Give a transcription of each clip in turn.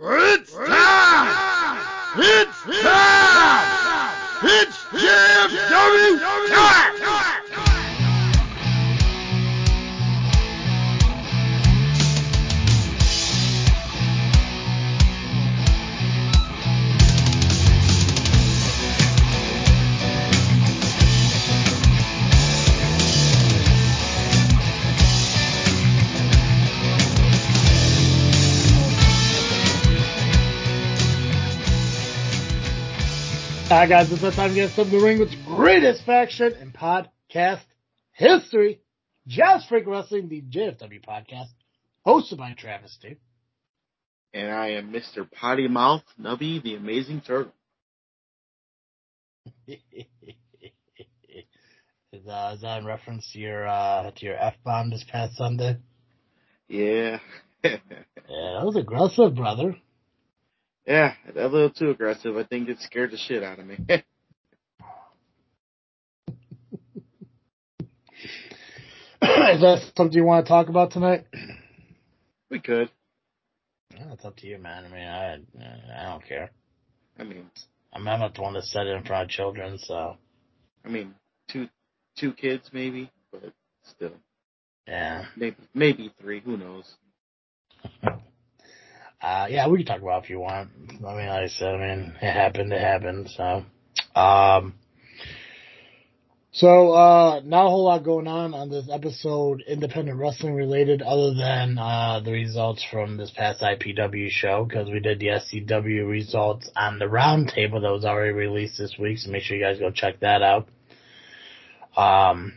Rrrr! Alright guys, it's that time to get some of the ring with the greatest faction in podcast history. Just Freak Wrestling, the JFW podcast, hosted by Travis T. And I am Mr. Potty Mouth Nubby, the amazing turtle. is, uh, is that in reference to your uh, to your F bomb this past Sunday? Yeah. Yeah, that was aggressive, brother. Yeah, a little too aggressive. I think it scared the shit out of me. is that something you want to talk about tonight? we could. Yeah, it's up to you, man. I mean, I I don't care. I mean, I mean, I'm not the one that said it in front of children, so I mean, two, two kids maybe, but still, yeah. maybe, maybe three. Who knows? Uh, yeah, we can talk about if you want. I mean, like I said, I mean, it happened, it happened, so. Um, so, uh, not a whole lot going on on this episode, independent wrestling related, other than, uh, the results from this past IPW show, because we did the SCW results on the roundtable that was already released this week, so make sure you guys go check that out. Um,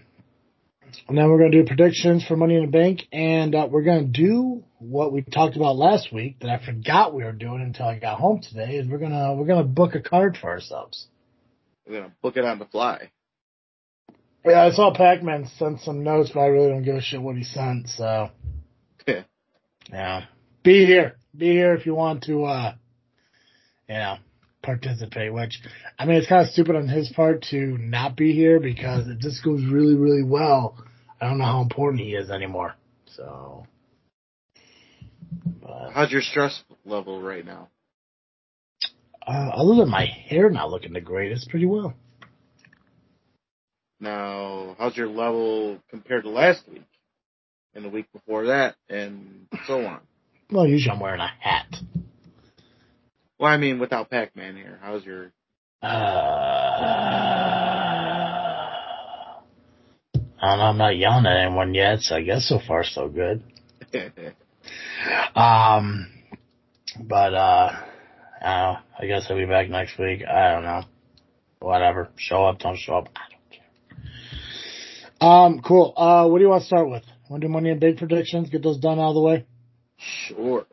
and then we're going to do predictions for Money in the Bank, and uh, we're going to do what we talked about last week that I forgot we were doing until I got home today. Is we're gonna we're gonna book a card for ourselves. We're gonna book it on the fly. Yeah, I saw Pac-Man send some notes, but I really don't give a shit what he sent. So Yeah. yeah, be here, be here if you want to. uh You know, participate. Which I mean, it's kind of stupid on his part to not be here because if this goes really really well, I don't know how important he is anymore. So. But, How's your stress level right now? Uh, other than my hair not looking the greatest, pretty well. Now, how's your level compared to last week, and the week before that, and so on? Well, usually I'm wearing a hat. Well, I mean, without Pac-Man here, how's your? Uh, I don't know, I'm not yelling at anyone yet, so I guess so far so good. Um, but, uh, I don't know. I guess I'll be back next week. I don't know. Whatever. Show up, don't show up. I don't care. Um, cool. Uh, what do you want to start with? Want to do money and big predictions? Get those done out of the way? sure.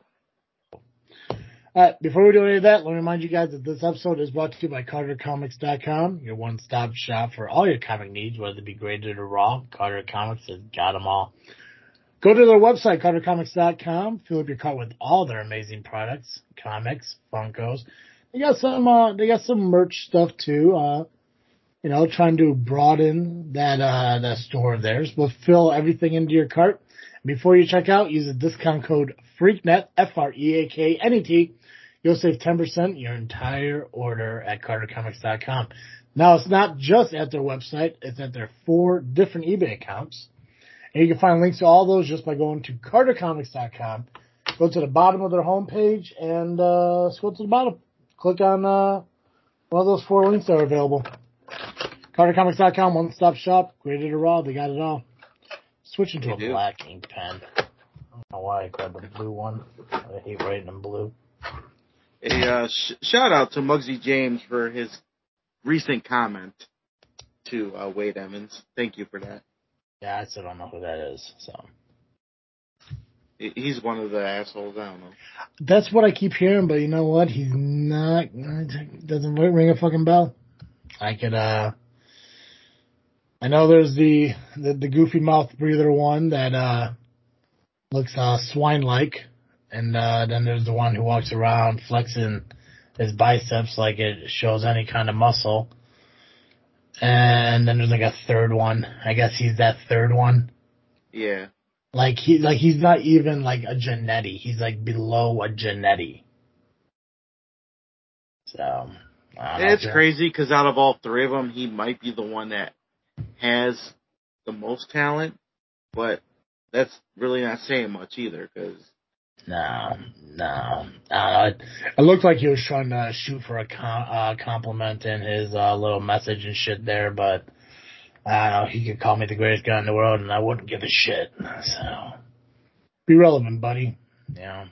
Alright, before we do any of that, let me remind you guys that this episode is brought to you by CarterComics.com, your one-stop shop for all your comic needs, whether it be graded or raw. Carter Comics has got them all. Go to their website, CarterComics.com, fill up your cart with all their amazing products, comics, Funkos. They got some, uh, they got some merch stuff too, uh, you know, trying to broaden that, uh, that store of theirs, but fill everything into your cart. Before you check out, use the discount code FREAKNET, F-R-E-A-K-N-E-T. You'll save 10% your entire order at CarterComics.com. Now, it's not just at their website, it's at their four different eBay accounts. And you can find links to all those just by going to CarterComics.com. Go to the bottom of their homepage and uh, scroll to the bottom. Click on uh, one of those four links that are available. CarterComics.com, one-stop shop, graded or raw, they got it all. Switching to a do. black ink pen. I don't know why I grabbed the blue one. I hate writing in blue. A uh, sh- shout out to Muggsy James for his recent comment to uh, Wade Evans. Thank you for that. Yeah, I still don't know who that is. So He's one of the assholes. I don't know. that's what I keep hearing. But you know what? He's not. Doesn't ring a fucking bell. I could. uh I know there's the the, the goofy mouth breather one that uh looks uh swine like, and uh then there's the one who walks around flexing his biceps like it shows any kind of muscle. And then there's like a third one. I guess he's that third one. Yeah. Like he like he's not even like a Genetti. He's like below a Genetti. So I know It's crazy because out of all three of them, he might be the one that has the most talent, but that's really not saying much either because No, no. Uh, it looked like he was trying to shoot for a com- uh, compliment in his uh, little message and shit there, but I don't know. He could call me the greatest guy in the world, and I wouldn't give a shit. So be relevant, buddy. You know,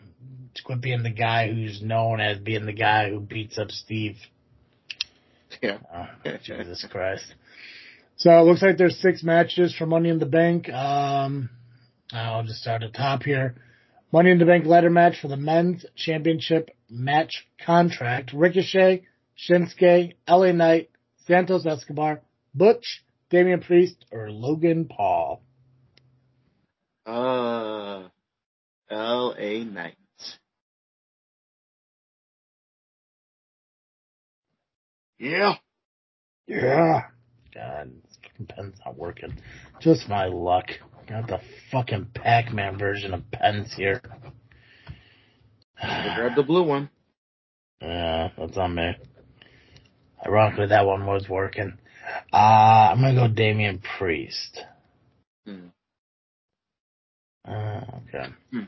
quit being the guy who's known as being the guy who beats up Steve. yeah. Oh, Jesus Christ. So it looks like there's six matches for Money in the Bank. Um, I'll just start at the top here. Money in the Bank ladder match for the men's championship match contract. Ricochet, Shinsuke, LA Knight, Santos Escobar, Butch, Damian Priest, or Logan Paul. Uh, L.A. Knight. Yeah. Yeah. God, this fucking pen's not working. Just my luck. Got the fucking Pac-Man version of pens here. I grabbed the blue one. Yeah, that's on me. Ironically, that one was working. Uh, I'm gonna go Damian Priest. Hmm. Uh, okay. Hmm.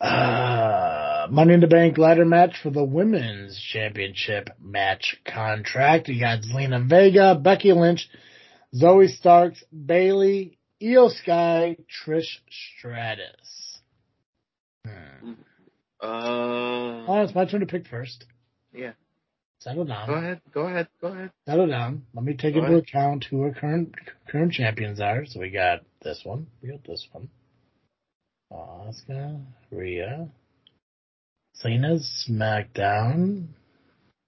Uh, Money in the Bank ladder match for the women's championship match contract. You got Zelina Vega, Becky Lynch, Zoey Starks, Bayley, IYO SKY, Trish Stratus. Hmm. Uh, Oh, it's my turn to pick first. yeah. Settle down. Go ahead. Go ahead. Go ahead. settle down. Let me take Go into ahead. account who our current current champions are. So we got this one. We got this one. Asuka, Rhea, Zelina's SmackDown,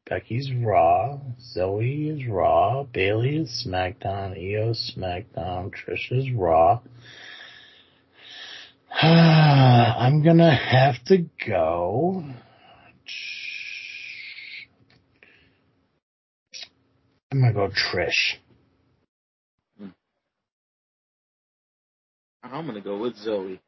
Becky's Raw, Zoey is Raw, Bayley is SmackDown, IYO SmackDown, Trish is Raw. I'm gonna have to go. I'm gonna go Trish. I'm gonna go with Zoey.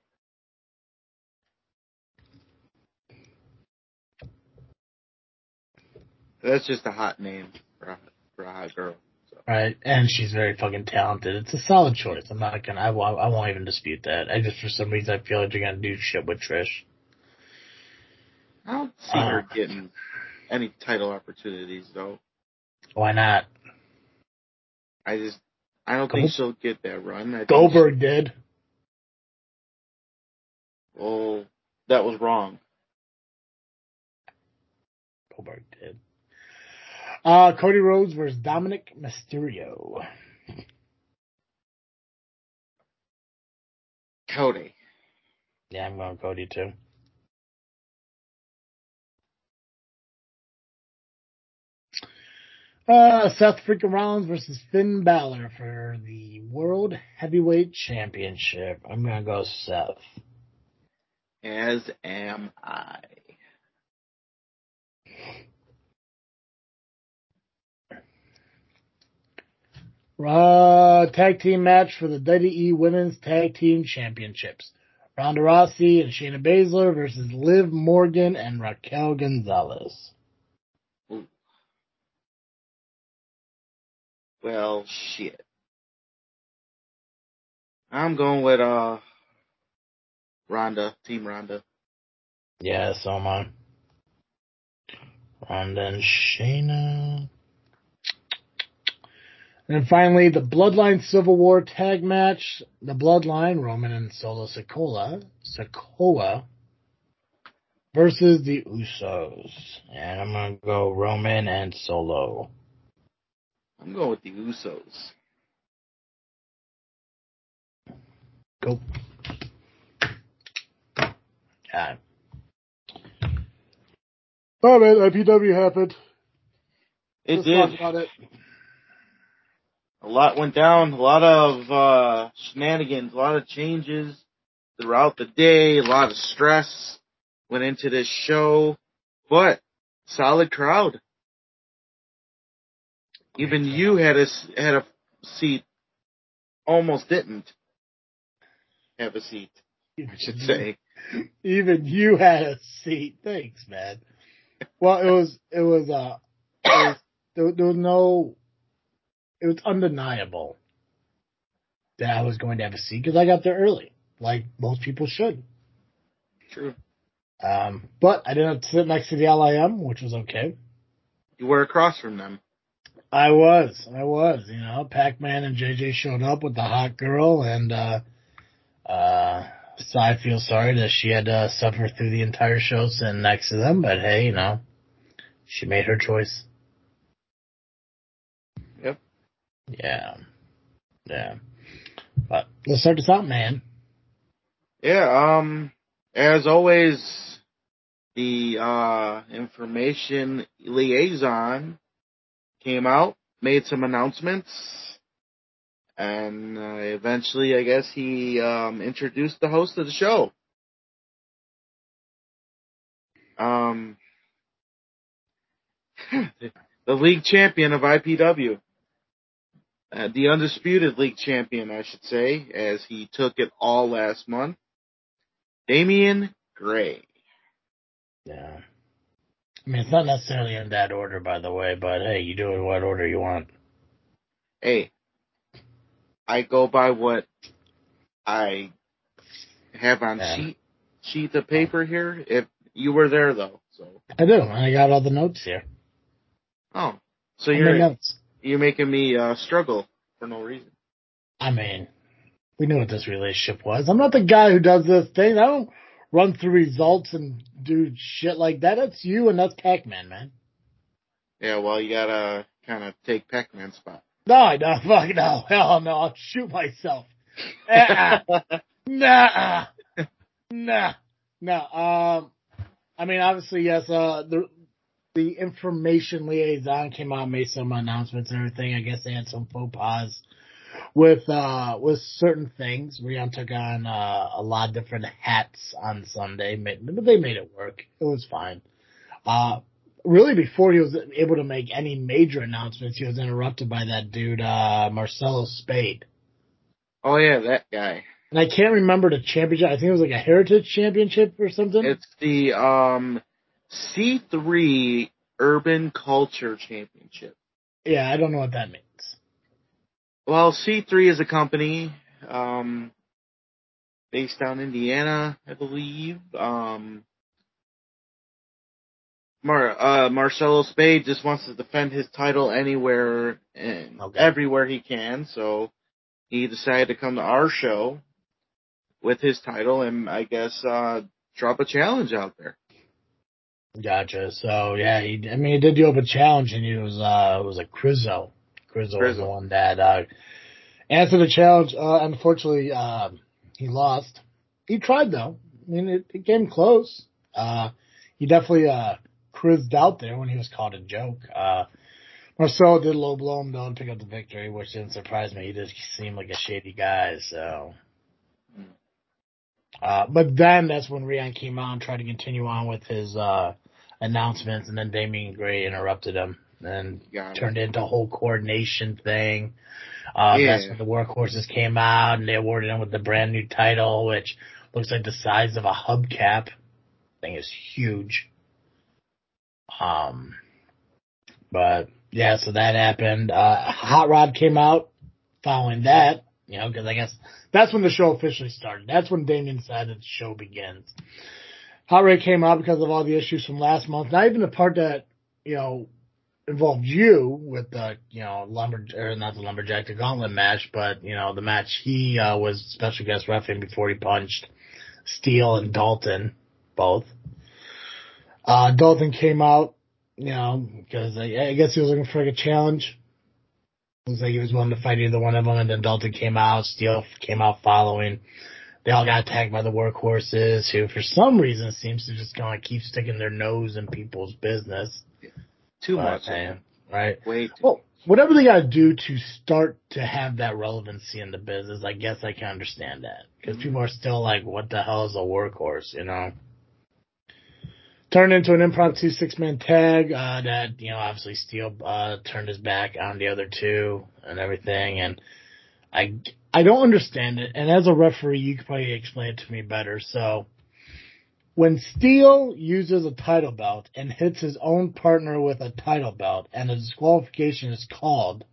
That's just a hot name for a, for a hot girl. So Right, and she's very fucking talented. It's a solid choice. I'm not gonna. I won't. I won't even dispute that. I just for some reason I feel like you're gonna do shit with Trish. I don't see her Uh. getting any title opportunities though. Why not? I just I don't Gold- think she'll get that run. I Goldberg did. well, that was wrong. Goldberg did. Uh, Cody Rhodes versus Dominic Mysterio. Cody. Yeah, I'm going Cody too. Uh, Seth freaking Rollins versus Finn Balor for the World Heavyweight Championship. I'm gonna go Seth. As am I. Uh, tag team match for the WWE Women's Tag Team Championships. Ronda Rousey and Shayna Baszler versus Liv Morgan and Raquel Gonzalez. Well, shit. I'm going with uh Ronda, Team Ronda. Yeah, so am I. Ronda and Shayna. And then finally, the Bloodline Civil War tag match. The Bloodline, Roman and Solo Sokola, Sokoa versus the Usos. And I'm gonna go Roman and Solo. I'm going with the Usos. Go. God. Oh man, IPW happened. It Let's did. talk about it. A lot went down. A lot of uh, shenanigans. A lot of changes throughout the day. A lot of stress went into this show, but solid crowd. Even you had a had a seat. Almost didn't have a seat. I should say. Even you had a seat. Thanks, man. well, it was it was uh it was, there, there was no it was undeniable that I was going to have a seat because I got there early, like most people should. True. Um, but I didn't have to sit next to the LIM, which was okay. You were across from them. I was, I was, you know, Pac-Man and JJ showed up with the hot girl and, uh, uh, so I feel sorry that she had to suffer through the entire show sitting next to them, but hey, you know, she made her choice. Yep. Yeah. Yeah. But let's start this out, man. Yeah, um, as always, the, uh, information liaison came out, made some announcements, and uh, eventually, I guess he um, introduced the host of the show. Um, the league champion of IPW, uh, the undisputed league champion, I should say, as he took it all last month, Damian Gray. Yeah. I mean, it's not necessarily in that order, by the way, but hey, you do it in what order you want. Hey, I go by what I have on Yeah. sheet sheet of paper here. If you were there though, so I do. I got all the notes here. oh, so made you're notes. You're making me uh, struggle for no reason. I mean, we knew what this relationship was. I'm not the guy who does this thing. I don't run through results and do shit like that. That's you and that's Pac-Man, man. Yeah, well, you gotta kind of take Pac-Man's spot. No, no, fuck no. Hell no. I'll shoot myself. Nah. Nah. Nah. Um, I mean, obviously, yes, uh, the, the information liaison came out, made some announcements and everything. I guess they had some faux pas with, uh, with certain things. Rion took on, uh, a lot of different hats on Sunday, but they made it work. It was fine. Uh, really before he was able to make any major announcements, he was interrupted by that dude, uh, Marcelo Spade. oh yeah, that guy. And I can't remember the championship. I think it was like a heritage championship or something. It's the um C3 Urban Culture Championship. yeah, I don't know what that means. Well, C3 is a company um, based down in Indiana, I believe. Um, Mar- uh, Marcelo Spade just wants to defend his title anywhere and Okay. everywhere he can, so he decided to come to our show with his title and I guess uh, drop a challenge out there. Gotcha. So yeah, he, I mean, he did the open challenge, and he was uh, it was a Crizzo. Crizzo was the one that uh, answered the challenge. Uh, unfortunately, um, he lost. He tried though. I mean, it, it came close. Uh, he definitely uh, crizzed out there when he was called a joke. Uh, Marcelo did low blow him though and pick up the victory, which didn't surprise me. He just seemed like a shady guy, so. Uh, but then that's when Rion came out and tried to continue on with his, uh, announcements and then Damien Gray interrupted him and turned into a whole coordination thing. Uh, Yeah. that's when the workhorses came out and they awarded him with the brand new title, which looks like the size of a hubcap. Thing is huge. Um, but yeah, so that happened. Uh, Hot Rod came out following that, you know, cause I guess that's when the show officially started. That's when Damien decided the show begins. Hot Rod came out because of all the issues from last month. Not even the part that, you know, involved you with the, you know, lumber, or not the lumberjack, the gauntlet match, but, you know, the match he, uh, was special guest ref in before he punched Steele and Dalton, both. Uh, Dalton came out, you know, because I, I guess he was looking for like a challenge. Looks like he was willing to fight either one of them, and then Dalton came out, Steele came out following. They all got attacked by the workhorses, who for some reason seems to just kind of keep sticking their nose in people's business. Too But, much. man, right? Wait. Well, whatever they got to do to start to have that relevancy in the business, I guess I can understand that because people are still like, "What the hell is a workhorse?" You know. Turned into an impromptu six man tag uh, that you know obviously Steele uh, turned his back on the other two and everything, and I I don't understand it. And as a referee, you could probably explain it to me better. So when Steele uses a title belt and hits his own partner with a title belt and a disqualification is called,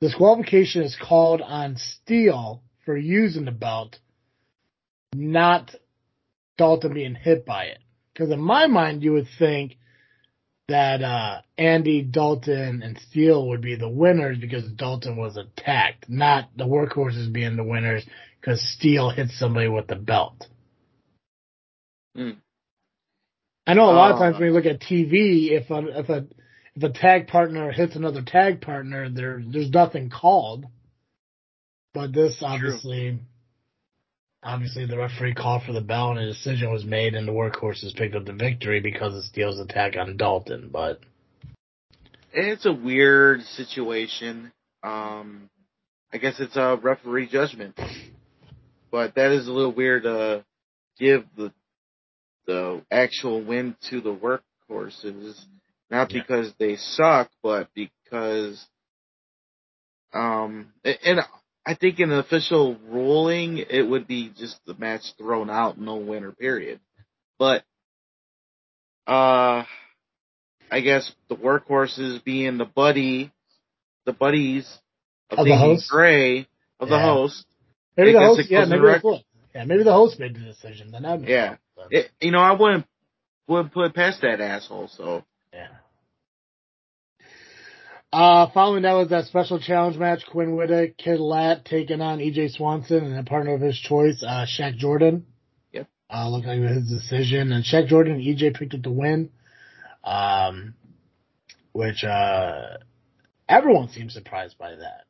disqualification is called on Steele for using the belt, not Dalton being hit by it. Because in my mind, you would think that uh, Andy, Dalton, and Steele would be the winners because Dalton was attacked, not the workhorses being the winners because Steele hit somebody with the belt. Hmm. I know a lot of Uh. times when you look at TV, if a if a if a tag partner hits another tag partner, there there's nothing called. But this obviously, obviously the referee called for the bell and a decision was made, and the workhorses picked up the victory because of Steele's attack on Dalton. But It's a weird situation. Um, I guess it's a referee judgment, but that is a little weird to give the the actual win to the workhorses, not because they suck, but because um, and I think in an official ruling it would be just the match thrown out, no winner, period. But uh, I guess the workhorses being the buddy, the buddies of, Of the host? Gray of the Yeah. host. maybe the host, yeah, maybe the the host, yeah, maybe the host made the decision. Then that Yeah. It, you know, I wouldn't wouldn't put past that asshole. So. Uh, following that was that special challenge match, Quinn Whittick, Kid Lat taking on EJ Swanson and a partner of his choice, uh, Shaq Jordan. Yep. Uh, looked like it was his decision and Shaq Jordan and EJ picked up the win. Um, which, uh, everyone seems surprised by that.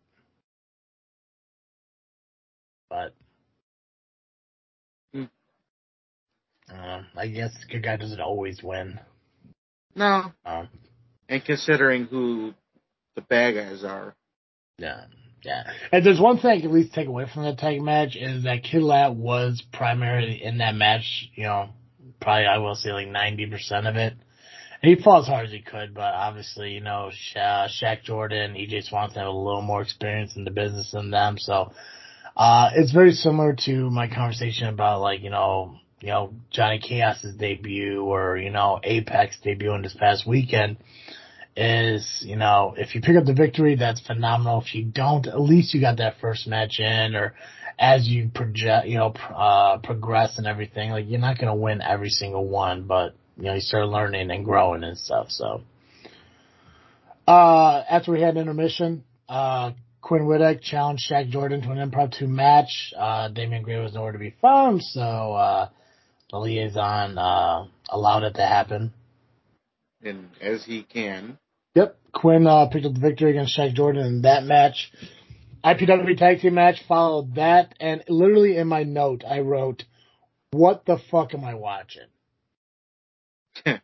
But, Hmm. um, I guess the good guy doesn't always win. no, Um, and considering who the bad guys are, Yeah, yeah. And there's one thing I can at least take away from that tag match is that Kid Lat was primarily in that match. You know, probably I will say like ninety percent of it. And he fought as hard as he could, but obviously, you know, Sha- Shaq Jordan, EJ Swanson have a little more experience in the business than them, so uh, it's very similar to my conversation about like you know, you know Johnny Chaos's debut or you know Apex debuting this past weekend is, you know, if you pick up the victory, that's phenomenal. If you don't, at least you got that first match in, or as you project, you know, uh, progress and everything, like you're not gonna win every single one, but you know, you start learning and growing and stuff. So, uh, after we had intermission, uh, Quinn Whittick challenged Shaq Jordan to an impromptu match. Uh, Damian Gray was nowhere to be found, so, uh, the liaison, uh, allowed it to happen. and as he can, Yep. Quinn uh, picked up the victory against Shaq Jordan in that match. IPW tag team match followed that, and literally in my note I wrote, "What the fuck am I watching?"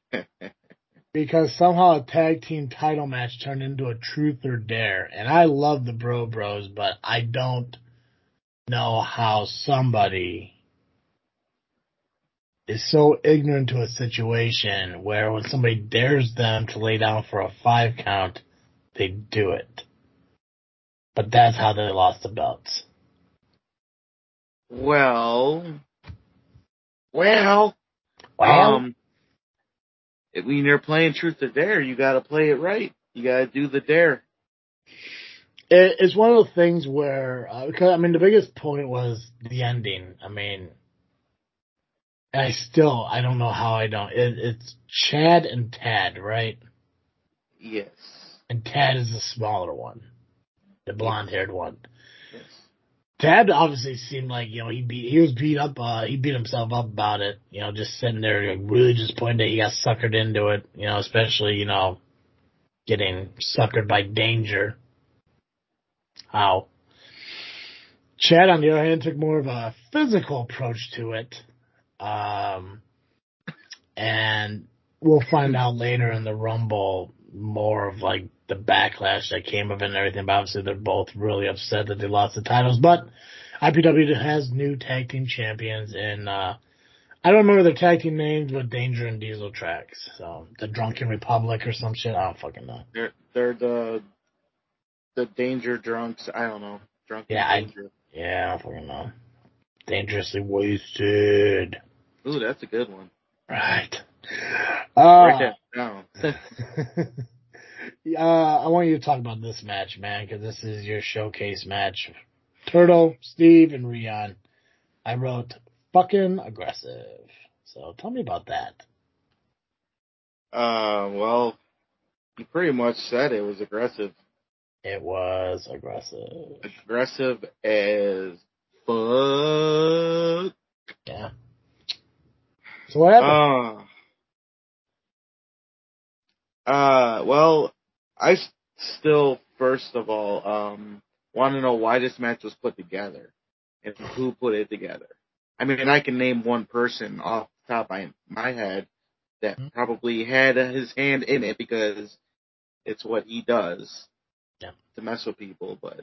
Because somehow a tag team title match turned into a truth or dare, and I love the Bro Bros, but I don't know how somebody is so ignorant to a situation where when somebody dares them to lay down for a five count, they do it. But that's how they lost the belts. well, well, Well, um, when you're playing truth or dare, you got to play it right. You got to do the dare. it, it's one of those things where, uh, because I mean, the biggest point was the ending. I mean, I still, I don't know how I don't. It, it's Chad and Tad, right? Yes. And Tad is the smaller one, the blonde haired one. Yes. Tad obviously seemed like you know he beat he was beat up uh he beat himself up about it you know just sitting there really disappointed that he got suckered into it you know especially you know getting suckered by danger. How? Chad on the other hand took more of a physical approach to it, um, and we'll find out later in the Rumble more of like the backlash that came of it and everything. But obviously, they're both really upset that they lost the titles. But IPW has new tag team champions, and uh, I don't remember their tag team names, but Danger and Diesel Tracks. So the Drunken Republic or some shit. I don't fucking know. They're they're the the danger drunks. I don't know. Drunk Yeah, I- Yeah, I don't fucking know. Dangerously wasted. Ooh, that's a good one. Right. Uh, uh, I want you to talk about this match, man, because this is your showcase match. Turtle, Steve, and Rion. I wrote fucking aggressive. So tell me about that. uh, well, you pretty much said it was aggressive. It was aggressive. Aggressive as fuck. Yeah. So what happened? Uh, uh, well, I s- still, first of all, um, want to know why this match was put together and who put it together. I mean, I can name one person off the top of my head that Hmm. probably had his hand in it because it's what he does Yeah. to mess with people, but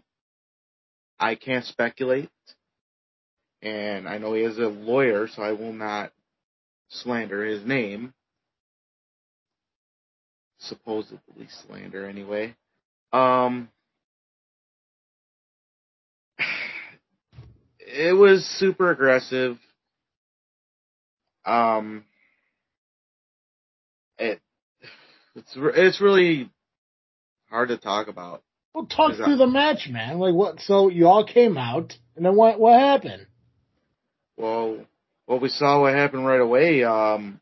I can't speculate. And I know he is a lawyer, so I will not slander his name. Supposedly slander anyway. Um, it was super aggressive. Um, it, it's, it's really hard to talk about. well, talk through the match, man. Like what? So you all came out, and then what? What happened? Well, well, we saw what happened right away. Um,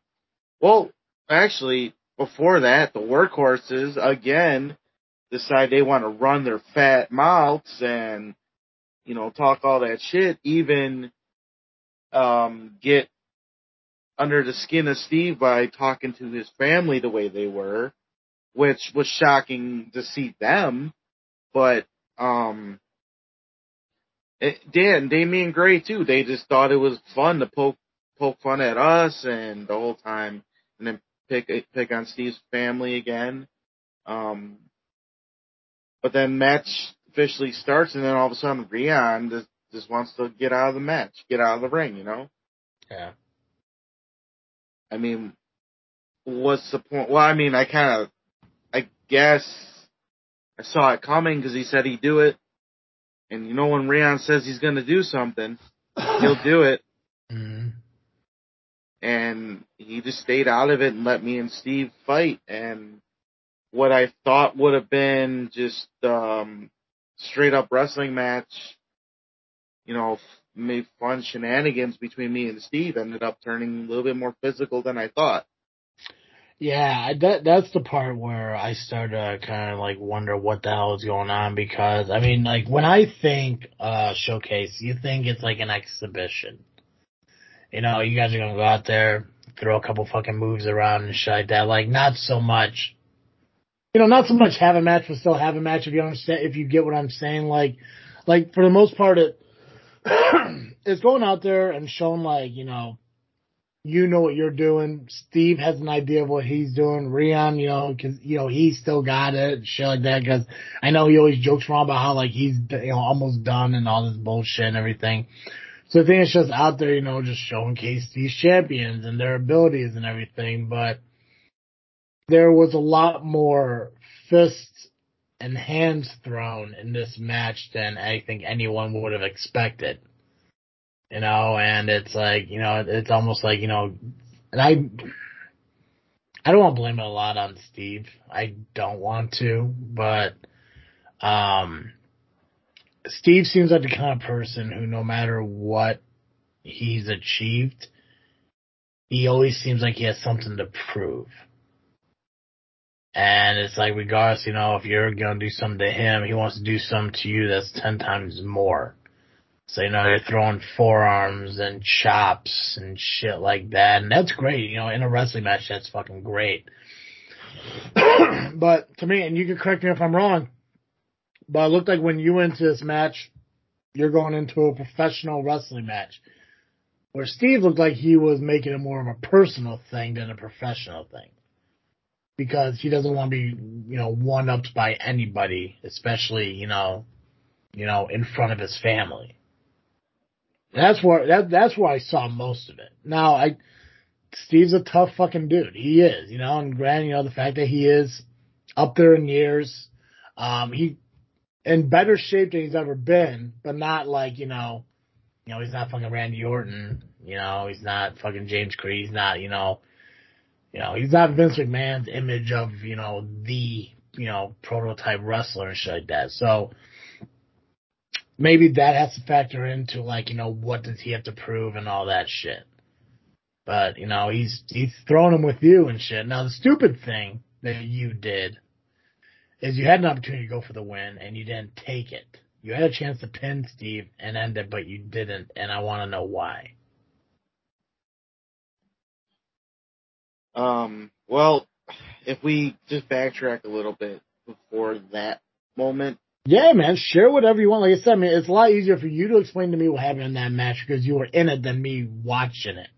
well, actually, before that, the workhorses again decide they want to run their fat mouths and you know talk all that shit. Even um, get under the skin of Steve by talking to his family the way they were, which was shocking to see them. But um, Dan, Damien Gray too. They just thought it was fun to poke poke fun at us and the whole time, and then pick pick on Steve's family again. Um, but then match officially starts, and then all of a sudden, Rion just just wants to get out of the match, get out of the ring. You know, Yeah. I mean, what's the point? Well, I mean, I kind of, I guess, I saw it coming because he said he'd do it. And you know when Rion says he's going to do something, he'll do it. Mhm. and he just stayed out of it and let me and Steve fight. And what I thought would have been just um, straight up wrestling match, you know, made fun shenanigans between me and Steve ended up turning a little bit more physical than I thought. Yeah, that that's the part where I start to kind of like wonder what the hell is going on because I mean, like when I think uh showcase, you think it's like an exhibition. You know, you guys are gonna go out there, throw a couple fucking moves around and shit like that. Like not so much, you know, not so much have a match, but still have a match. If you understand, if you get what I'm saying, like, like for the most part, it it's going out there and showing like you know you know what you're doing. Steve has an idea of what he's doing. Rion, you know, cause, you know, he's still got it, shit like that, cause I know he always jokes around about how like he's, you know, almost done and all this bullshit and everything. So I think it's just out there, you know, just showcase these champions and their abilities and everything, but there was a lot more fists and hands thrown in this match than I think anyone would have expected you know, and it's like, you know, it's almost like, you know, and I, I don't want to blame it a lot on Steve. I don't want to, but, um, Steve seems like the kind of person who no matter what he's achieved, he always seems like he has something to prove. And it's like, regardless, you know, if you're going to do something to him, he wants to do something to you that's 10 times more. So, you know, they're throwing forearms and chops and shit like that. And that's great. You know, in a wrestling match, that's fucking great. but to me, and you can correct me if I'm wrong, but it looked like when you went to this match, you're going into a professional wrestling match. Where Steve looked like he was making it more of a personal thing than a professional thing. Because he doesn't want to be, you know, one upped by anybody, especially, you know, you know, in front of his family. That's where that that's where I saw most of it. Now I Steve's a tough fucking dude. He is, you know, and granted, you know, the fact that he is up there in years, um, he in better shape than he's ever been, but not like, you know, you know, he's not fucking Randy Orton, You know, he's not fucking James Creed. He's not, you know, you know, he's not Vince McMahon's image of, you know, the, you know, prototype wrestler and shit like that. So maybe that has to factor into like, you know, what does he have to prove and all that shit. But, you know, he's he's throwing him with you and shit. Now the stupid thing that you did is you had an opportunity to go for the win and you didn't take it. You had a chance to pin Steve and end it, but you didn't, and I want to know why. Um, well, if we just backtrack a little bit before that moment. Yeah, man, share whatever you want. Like I said, I mean, it's a lot easier for you to explain to me what happened in that match because you were in it than me watching it.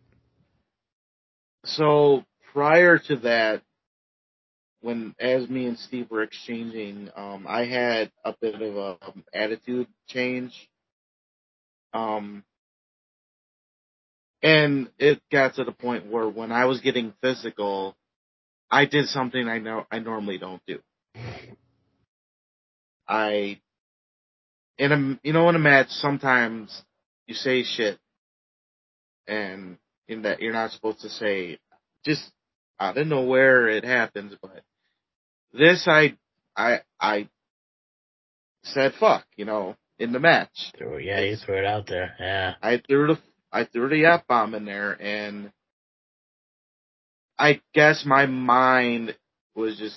So prior to that, when as me and Steve were exchanging, um, I had a bit of a um, attitude change. Um, and it got to the point where when I was getting physical, I did something I know I normally don't do. I in a you know in a match sometimes you say shit and in that you're not supposed to say just I don't know where it happens but this I I I said fuck, you know, in the match. threw, Yeah, you threw it out there. Yeah. I threw the I threw the F bomb in there and I guess my mind was just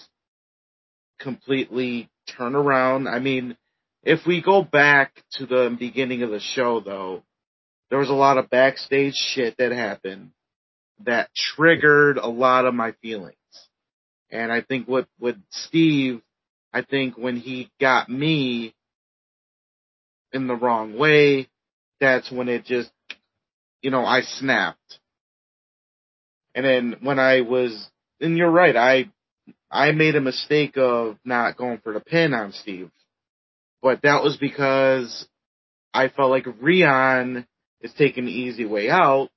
completely turned around. I mean, if we go back to the beginning of the show though, there was a lot of backstage shit that happened that triggered a lot of my feelings. And I think what with Steve, I think when he got me in the wrong way, that's when it just, you know, I snapped. And then when I was, and you're right, I, I made a mistake of not going for the pin on Steve. But that was because I felt like Rion is taking the easy way out.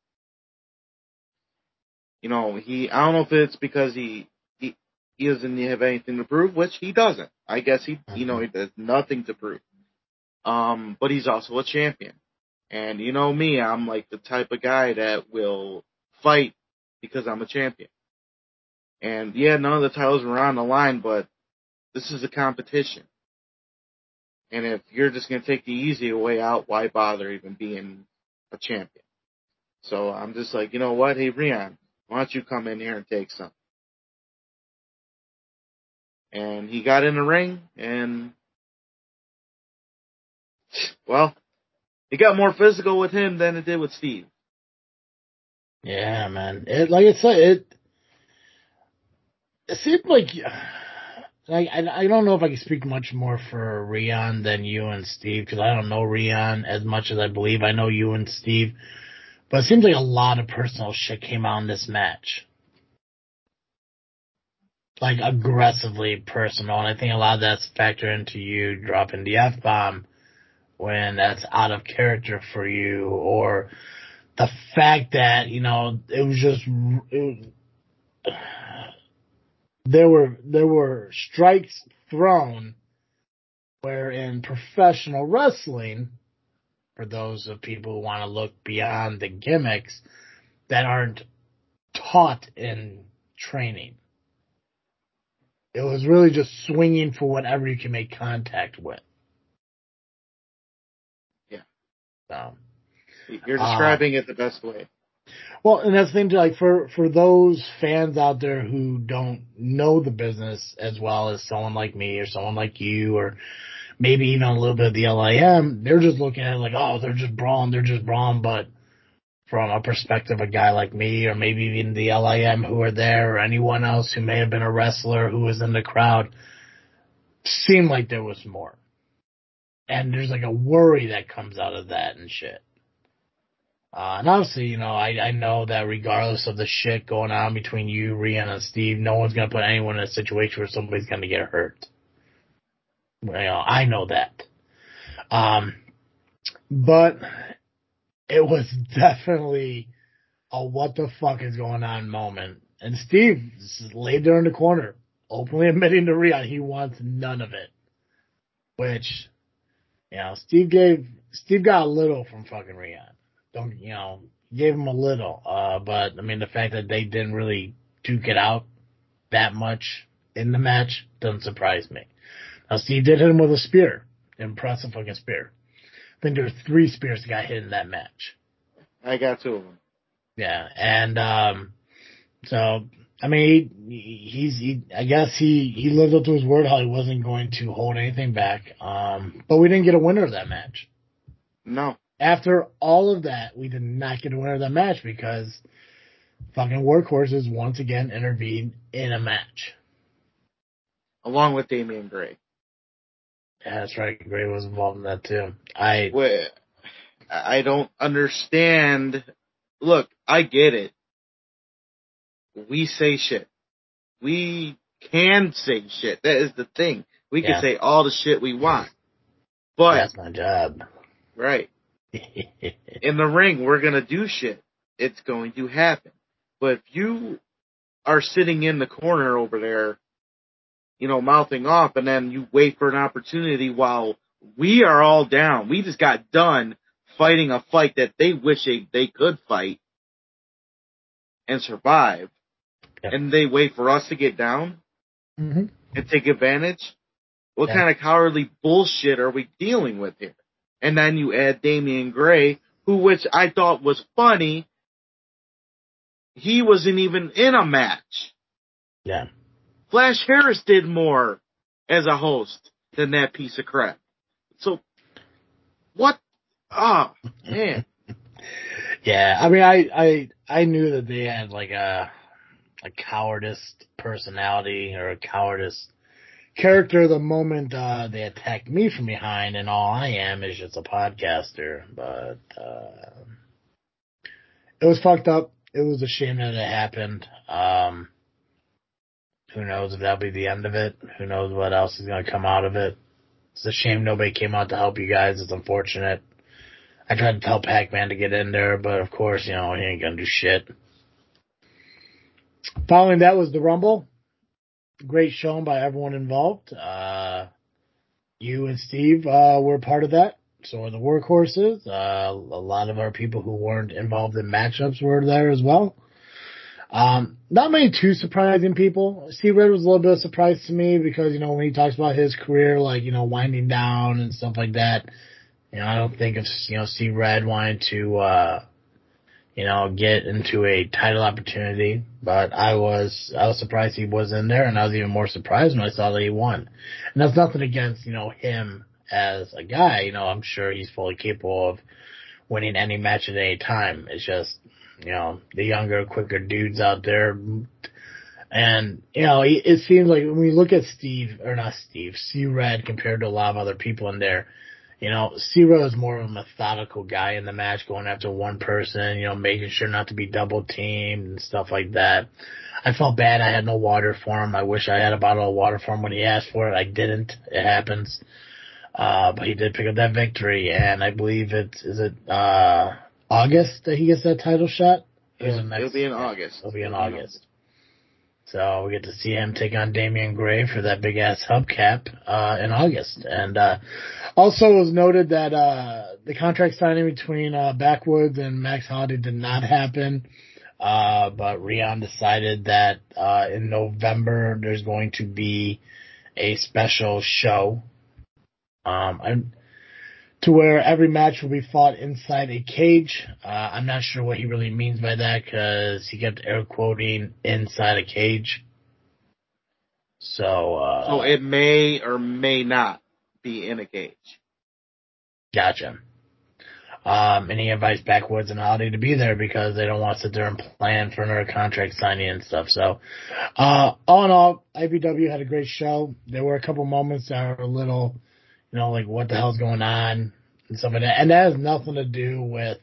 You know, he, I don't know if it's because he, he, he doesn't have anything to prove, which he doesn't. I guess he, you know, he has nothing to prove. Um, but he's also a champion. And you know me, I'm like the type of guy that will fight because I'm a champion. And yeah, none of the titles were on the line, but this is a competition. And if you're just going to take the easy way out, why bother even being a champion? So I'm just like, you know what? Hey, Rion, why don't you come in here and take some? And he got in the ring and, well, it got more physical with him than it did with Steve. Yeah, man. It, like I said, it, it seemed like, like I, I don't know if I can speak much more for Rion than you and Steve because I don't know Rion as much as I believe I know you and Steve. But it seems like a lot of personal shit came out in this match. Like aggressively personal, and I think a lot of that's factored into you dropping the F bomb when that's out of character for you, or the fact that, you know, it was just, there were, there were strikes thrown where in professional wrestling, for those of people who want to look beyond the gimmicks that aren't taught in training. It was really just swinging for whatever you can make contact with. Yeah. So, You're describing uh, it the best way. Well, and that's the thing, like for for those fans out there who don't know the business as well as someone like me or someone like you or maybe even a little bit of the LIM, they're just looking at it like, oh, they're just brawling, they're just brawling, but from a perspective a guy like me or maybe even the LIM who are there or anyone else who may have been a wrestler who was in the crowd, seemed like there was more. And there's like a worry that comes out of that and shit. Uh, and obviously, you know, I, I know that regardless of the shit going on between you, Rion, and Steve, no one's gonna put anyone in a situation where somebody's gonna get hurt. You know, I know that. Um, but it was definitely a what the fuck is going on moment. And Steve laid there in the corner, openly admitting to Rion he wants none of it. Which, you know, Steve gave, Steve got a little from fucking Rion. Don't, you know, gave him a little. Uh, but I mean, the fact that they didn't really duke it out that much in the match doesn't surprise me. Now, Steve did hit him with a spear. Impressive fucking spear. I think there were three spears that got hit in that match. I got two of them. Yeah, and um, so I mean, he, he's he, I guess he he lived up to his word how he wasn't going to hold anything back. Um, but we didn't get a winner of that match. No. After all of that, we did not get a winner of that match because fucking workhorses once again intervened in a match. Along with Damian Gray. Yeah, that's right. Gray was involved in that too. I Wait, I don't understand. Look, I get it. We say shit. We can say shit. That is the thing. We Yeah. can say all the shit we want. But, that's my job. right. In the ring, we're gonna do shit. It's going to happen. But if you are sitting in the corner over there, you know, mouthing off and then you wait for an opportunity while we are all down. We just got done fighting a fight that they wish they, they could fight and survive. Yeah. And they wait for us to get down hmm and take advantage. What Yeah. kind of cowardly bullshit are we dealing with here? And then you add Damian Gray, who, which I thought was funny. He wasn't even in a match. Yeah. Flash Harris did more as a host than that piece of crap. So, what? Ah, man. Yeah, I mean, I, I, I knew that they had like a, a cowardice personality or a cowardice character the moment, uh, they attacked me from behind and all I am is just a podcaster, but, uh, it was fucked up. It was a shame that it happened. Um, who knows if that'll be the end of it? Who knows what else is going to come out of it? It's a shame nobody came out to help you guys. It's unfortunate. I tried to tell Pac-Man to get in there, but of course, you know, he ain't gonna do shit. Following that was the Rumble. Great showing by everyone involved. Uh, you and Steve, uh, were part of that. So were the workhorses. Uh, a lot of our people who weren't involved in matchups were there as well. Um, not many too surprising people. Steve Red was a little bit of a surprise to me because, you know, when he talks about his career, like, you know, winding down and stuff like that, you know, I don't think of, you know, Steve Red wanting to, uh, you know, get into a title opportunity, but I was, I was surprised he was in there and I was even more surprised when I saw that he won. And that's nothing against, you know, him as a guy, you know, I'm sure he's fully capable of winning any match at any time. It's just, you know, the younger, quicker dudes out there. And, you know, it, it seems like when we look at Steve, or not Steve, C Red compared to a lot of other people in there, you know, Zero is more of a methodical guy in the match, going after one person, you know, making sure not to be double teamed and stuff like that. I felt bad I had no water for him. I wish I had a bottle of water for him when he asked for it. I didn't. It happens. Uh, but he did pick up that victory, and I believe it's, is it, uh, August that he gets that title shot? Or is it It'll, be in August. It'll be in August. So we get to see him take on Damian Gray for that big ass hubcap uh, in August. And uh, also it was noted that uh, the contract signing between uh, Backwoods and Max Holiday did not happen. Uh, but Rion decided that uh, in November there's going to be a special show. Um, to where every match will be fought inside a cage. Uh, I'm not sure what he really means by that because he kept air quoting inside a cage. So, uh, So it may or may not be in a cage. gotcha. Um, and he invites Backwoods and Holiday to be there because they don't want to sit there and plan for another contract signing and stuff. So, uh, all in all, IPW had a great show. There were a couple moments that were a little, you know, like what the hell's going on and stuff like that. And that has nothing to do with,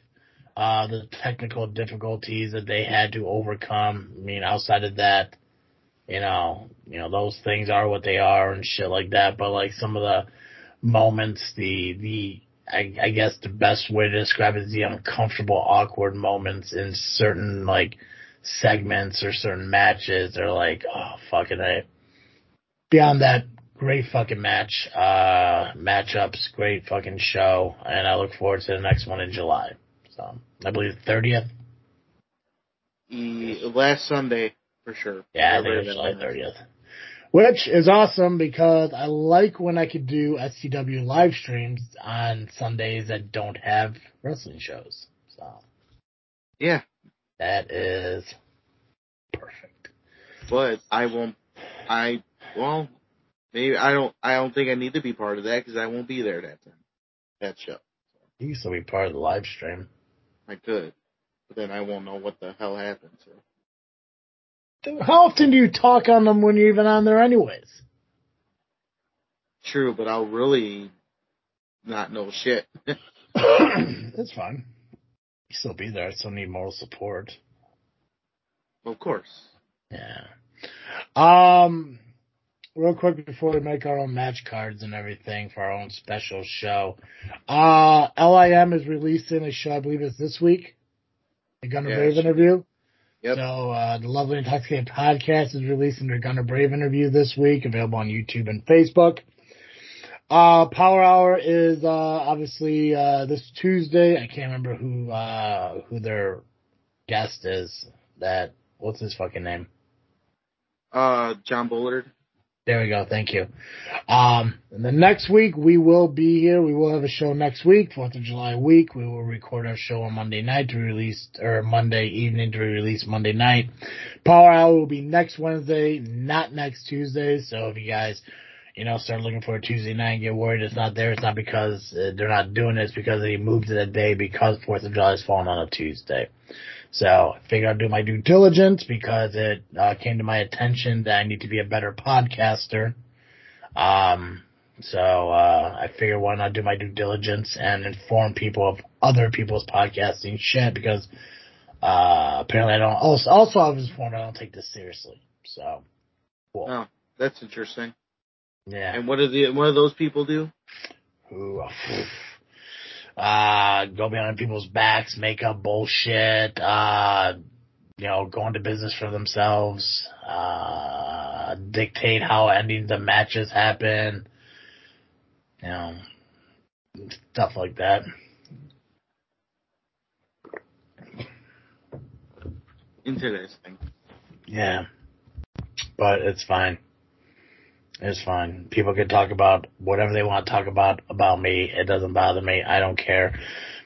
uh, the technical difficulties that they had to overcome. I mean, outside of that, you know, you know, those things are what they are and shit like that. But like some of the moments, the, the, I, I guess the best way to describe it is the uncomfortable, awkward moments in certain like segments or certain matches are like, oh fucking I. Beyond that, great fucking match, uh, matchups, great fucking show, and I look forward to the next one in July. So I believe thirtieth, last Sunday for sure. Yeah, I think it July 30th. Which is awesome because I like when I could do SCW live streams on Sundays that don't have wrestling shows. So Yeah, that is perfect. but I won't. I well, maybe I don't. I don't think I need to be part of that because I won't be there that time. That show. You can still be part of the live stream. I could, but then I won't know what the hell happened. So How often do you talk on them when you're even on there anyways? true, but I'll really not know shit. That's fine. You still be there. I still need moral support. of course. Yeah. Um, real quick before we make our own match cards and everything for our own special show, uh, LIM is releasing a show. I believe it's this week. The Gunner Brave interview. Yep. So uh, the Lovely Intoxicated podcast is releasing their Gunner Brave interview this week, available on YouTube and Facebook. Uh, Power Hour is uh, obviously uh, this Tuesday. I can't remember who uh, who their guest is. That what's his fucking name? Uh, John Bullard. There we go. Thank you. Um, and the next week we will be here. We will have a show next week, Fourth of July week. We will record our show on Monday night to release, or Monday evening to release Monday night. Power Hour will be next Wednesday, not next Tuesday. So if you guys, you know, start looking for a Tuesday night and get worried it's not there, it's not because uh, they're not doing it. It's because they moved it a day because Fourth of July is falling on a Tuesday. So I figured I'd do my due diligence because it uh, came to my attention that I need to be a better podcaster. Um, so uh, I figured why not do my due diligence and inform people of other people's podcasting shit because uh, apparently I don't. Also, also I was informed I don't take this seriously. So cool. Oh, that's interesting. yeah. And what do the what do those people do? Ooh, uh, go behind people's backs, make up bullshit, uh, you know, go into business for themselves, uh, dictate how endings of matches happen, you know, stuff like that. Interesting. Yeah. But it's fine. It's fine. People can talk about whatever they want to talk about about me. It doesn't bother me. I don't care.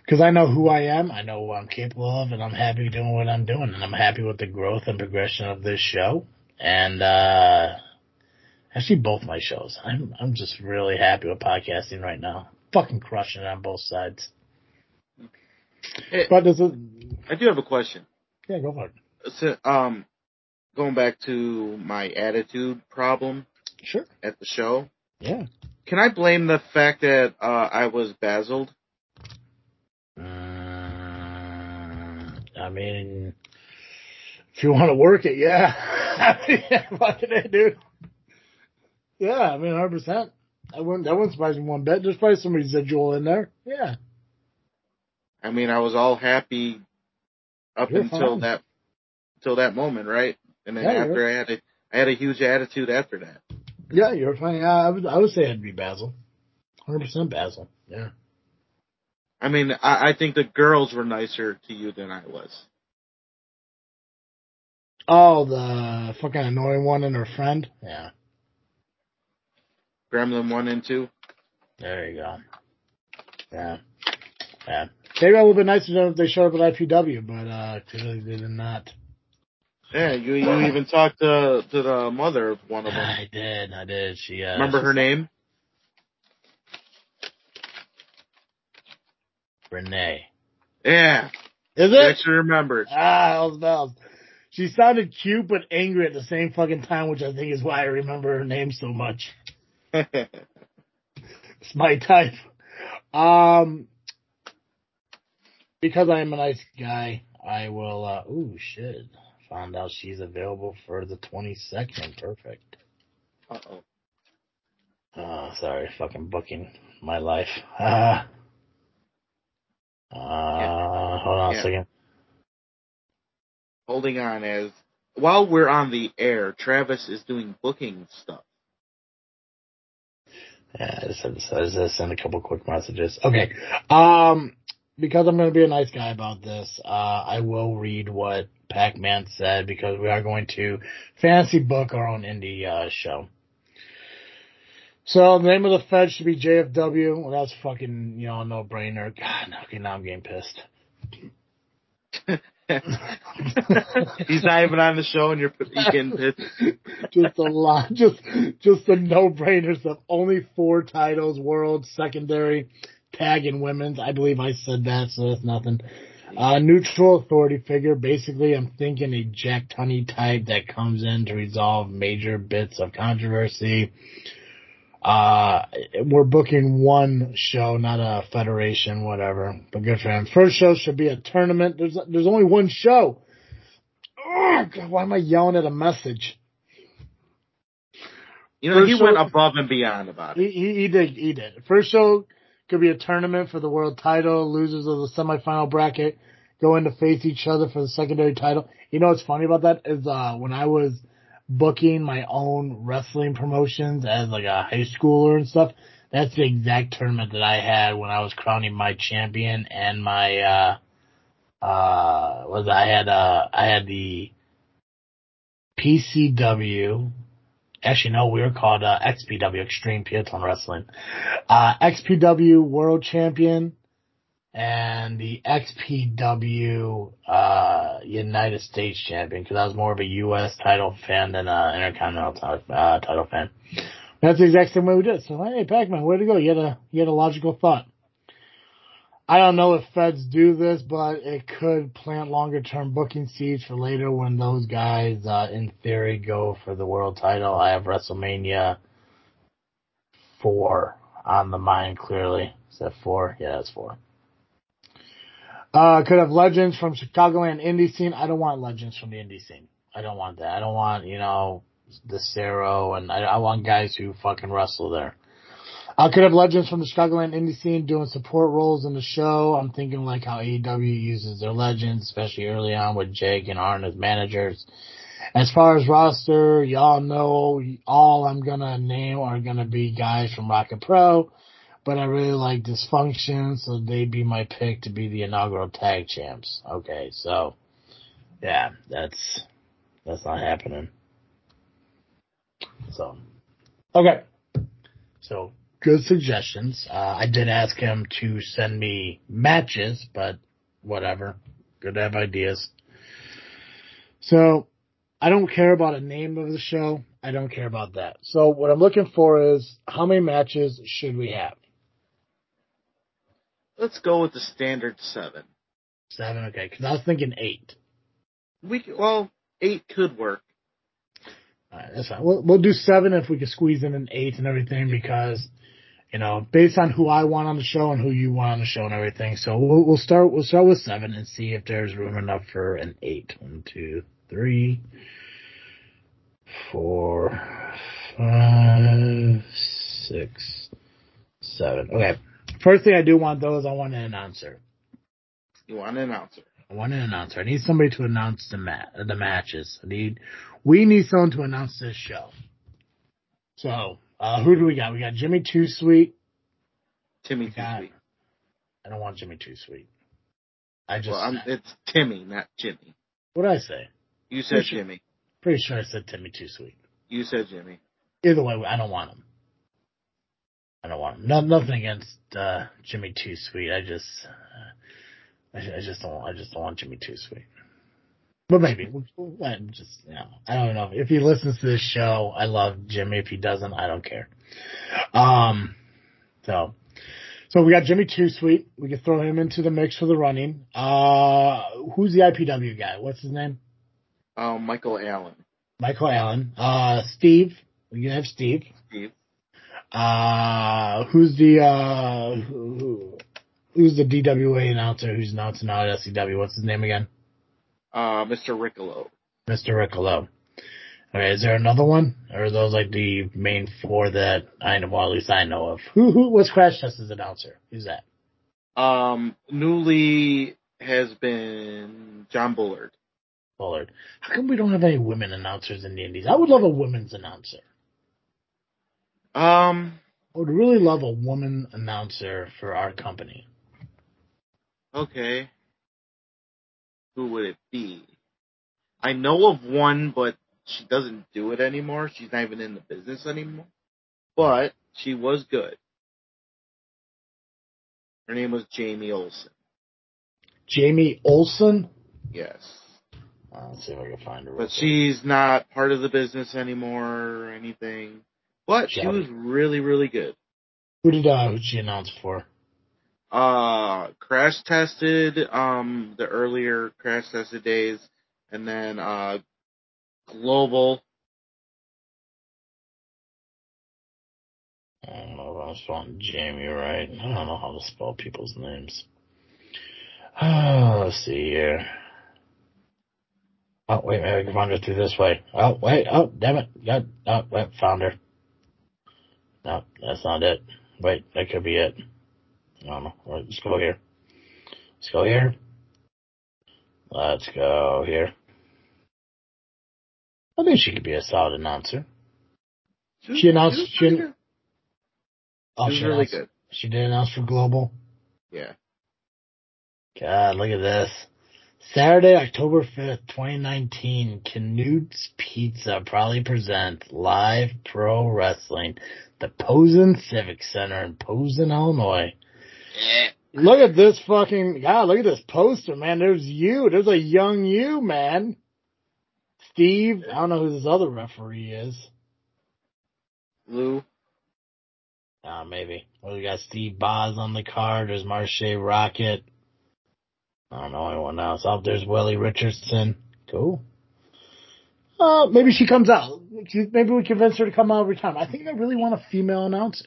Because I know who I am. I know what I'm capable of, and I'm happy doing what I'm doing. And I'm happy with the growth and progression of this show. And, uh, actually both my shows. I'm, I'm just really happy with podcasting right now. Fucking crushing it on both sides. Hey, But I do have a question. yeah, go for it. So, um, going back to my attitude problem Sure. at the show, Yeah. can I blame the fact that uh, I was basiled? Mm, I mean, if you want to work it, yeah. I mean, yeah, fucking it, dude. Yeah, I mean, 100%. I wouldn't, that wouldn't surprise me one bit. There's probably some residual in there. Yeah. I mean, I was all happy up You're until fine. that until that moment, right? And then Yeah, after I had a I had a huge attitude after that. Yeah, you're fine. I would, I would say it'd be Basil. 100% Basil. Yeah. I mean, I, I think the girls were nicer to you than I was. Oh, the fucking annoying one and her friend? Yeah. Gremlin one and two. There you go. Yeah. Yeah. Maybe I would have been nicer to them if they showed up at IPW, but, uh, clearly they did not. Yeah, you you even talked to to the mother of one of them. I did, I did. She, uh, Remember her name? Renee. Yeah, Is I it? actually remembered. Ah, those bells. She sounded cute but angry at the same fucking time, which I think is why I remember her name so much. It's my type. Um, because I am a nice guy, I will, uh, ooh, shit. Found out she's available for the 22nd. Perfect. uh oh. Oh, sorry, fucking booking my life. Uh, uh, hold on Yeah. a second. Holding on as while we're on the air, Travis is doing booking stuff. Yeah, I just had to, I just had to send a couple quick messages. Okay. Um, because I'm going to be a nice guy about this, uh, I will read what Pac-Man said because we are going to fantasy book our own indie uh, show. So the name of the Fed should be JFW. Well, that's fucking you know no brainer. God, okay, now I'm getting pissed. He's not even on the show, and you're you're getting pissed. just a lot, just just the no brainers of only four titles: world, secondary, tag, and women's. I believe I said that, so that's nothing. Uh, neutral authority figure. Basically, I'm thinking a Jack Tunney type that comes in to resolve major bits of controversy. Uh, we're booking one show, not a federation, whatever. But good for him. First show should be a tournament. There's there's only one show. Oh, God, why am I yelling at a message? You know, First he show- went above and beyond about it. He, he, he did. He did. First show could be a tournament for the world title. Losers of the semifinal bracket go to face each other for the secondary title. You know what's funny about that is uh when I was booking my own wrestling promotions as like a high schooler and stuff. That's the exact tournament that I had when I was crowning my champion and my uh uh was I had uh I had the PCW actually no we were called uh, XPW Extreme Peloton Wrestling uh XPW World Champion and the XPW uh United States Champion because I was more of a US title fan than an Intercontinental title, uh, title fan. That's the exact same way we did. So hey Pac-Man, where to go? You had a you had a logical thought. I don't know if feds do this, but it could plant longer term booking seeds for later when those guys, uh, in theory, go for the world title. I have WrestleMania four on the mind clearly. Is that four? Yeah, that's four. Uh, could have legends from Chicagoland indie scene. I don't want legends from the indie scene. I don't want that. I don't want, you know, the Cero and I, I want guys who fucking wrestle there. I could have legends from the Chicagoland indie scene doing support roles in the show. I'm thinking like how AEW uses their legends, especially early on with Jake and Arn as managers. As far as roster, y'all know all I'm gonna name are gonna be guys from Rocket Pro, but I really like Dysfunction, so they'd be my pick to be the inaugural tag champs. Okay, so yeah, that's that's not happening. So okay, so good suggestions. Uh, I did ask him to send me matches, but whatever. Good to have ideas. So I don't care about a name of the show. I don't care about that. So what I'm looking for is how many matches should we have? Let's go with the standard seven. Seven, okay. Because I was thinking eight. We well, eight could work. All right, that's fine. We'll, we'll do seven if we can squeeze in an eight and everything because, you know, based on who I want on the show and who you want on the show and everything. So we'll, we'll start, we'll start with seven and see if there's room enough for an eight. One, two, three, four, five, six, seven. Okay. First thing I do want though is I want an announcer. You want an announcer? I want an announcer. I need somebody to announce the ma- the matches. I need we need someone to announce this show. So uh, who do we got? We got Jimmy Too Sweet. Timmy Too Sweet. I don't want Jimmy Too Sweet. I just Well, I'm, it's Timmy, not Jimmy. what did I say? You said Sure. Jimmy. Pretty sure I said Timmy Too Sweet. You said Jimmy. Either way, I don't want him. I don't want him. No, nothing against uh, Jimmy Too Sweet. I just, uh, I, I just don't. I just don't want Jimmy Too Sweet. But maybe I just, you know, I don't know. If he listens to this show, I love Jimmy. If he doesn't, I don't care. Um, so, so we got Jimmy Too Sweet. We could throw him into the mix for the running. Uh, who's the IPW guy? What's his name? Um, Michael Allen. Michael Allen. Uh, Steve. We can have Steve. Steve. Uh, who's the, uh, who, who- who's the DWA announcer who's announcing now at SCW? What's his name again? Uh, Mr. Riccolo. Mr. Riccolo. Okay, is there another one? Or are those like the main four that I know, well, at least I know of? Who, who, what's Crash Test's announcer? Who's that? Um, newly has been John Bullard. Bullard. How come we don't have any women announcers in the Indies? I would love a women's announcer. Um, I would really love a woman announcer for our company. Okay. Who would it be? I know of one, but she doesn't do it anymore. She's not even in the business anymore. But she was good. Her name was Jamie Olson. Jamie Olson. Yes. Uh, let's see if I can find her. But she's not part of the business anymore or anything. But she was really, really good. Who did uh, who did she announce for? Uh, crash tested, um, the earlier crash tested days, and then, uh, global, I don't know if I'm spelling Jamie right. I don't know how to spell people's names. Oh, let's see here. Oh, wait, maybe I can find her through this way. Oh, wait, oh, damn it. God, oh, wait, found her. No, that's not it. Wait, that could be it. I don't know. All right, Let's go here. Let's go here. Let's go here. I think she could be a solid announcer. was- She announced- she- pretty good. Oh, She she really good. She did announce for Global. Yeah. God, look at this. Saturday, October 5th, 2019, Canute's Pizza proudly presents live pro wrestling, the Posen Civic Center in Posen, Illinois. Look at this fucking, God, look at this poster, man. There's you. There's a young you, man. Steve, I don't know who this other referee is. Lou. Uh, maybe. Well, we got Steve Boz on the card. There's Marshe Rockett. I don't know anyone else. Oh, there's Willie Richardson. Cool. Uh, maybe she comes out. Maybe we convince her to come out every time. I think I really want a female announcer.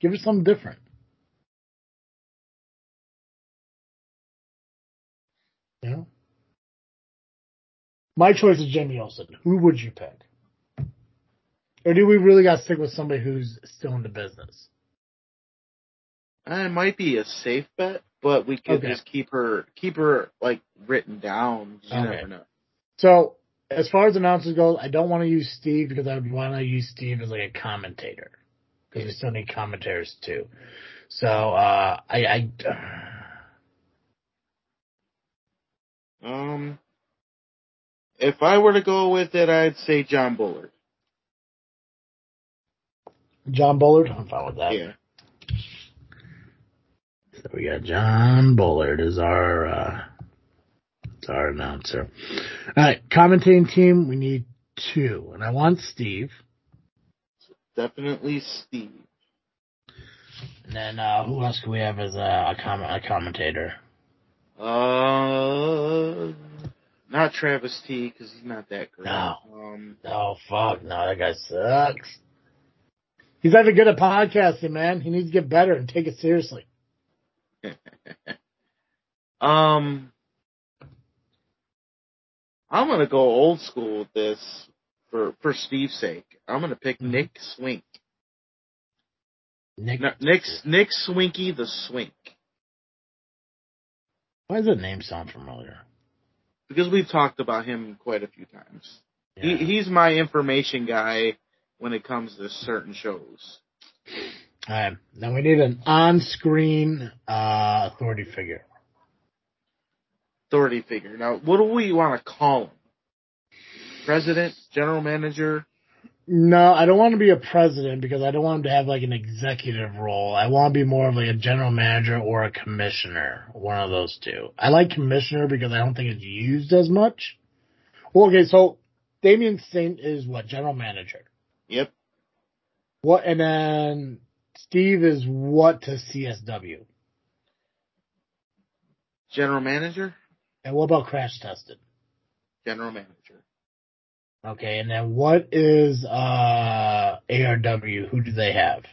Give her something different. Yeah. My choice is Jamie Olsen. Who would you pick? Or do we really got to stick with somebody who's still in the business? Uh, It might be a safe bet, but we could Okay. just keep her, keep her, like, written down. You Okay. never know. So, as far as announcers go, I don't want to use Steve because I would want to use Steve as like a commentator because we still need commentators too. So, uh, I, I, Um, if I were to go with it, I'd say John Bullard. John Bullard, I'm fine with that. Yeah. So we got John Bullard as our, uh, as our announcer. All right, commentating team, we need two, and I want Steve. Definitely Steve. And then, uh, who else can we have as a, a, com- a commentator? Uh, not Travis T, because he's not that great. No. Um, Oh fuck, no, that guy sucks. He's not even good at podcasting, man. He needs to get better and take it seriously. um, I'm gonna go old school with this for for Steve's sake. I'm gonna pick Mhm. Nick Swink. Nick, No, Nick Nick Swinky the Swink. Why does that name sound familiar? Because we've talked about him quite a few times. Yeah. He, he's my information guy when it comes to certain shows. All right, now we need an on-screen uh, authority figure. Authority figure. Now, what do we want to call him? President, general manager. No, I don't want to be a president because I don't want him to have like an executive role. I want to be more of like a general manager or a commissioner, one of those two. I like commissioner because I don't think it's used as much. Well, okay, so Damien Saint is what general manager. Yep. What and then Steve is what to CSW. General manager. And what about crash tested? General manager. Okay, and then what is uh ARW? Who do they have?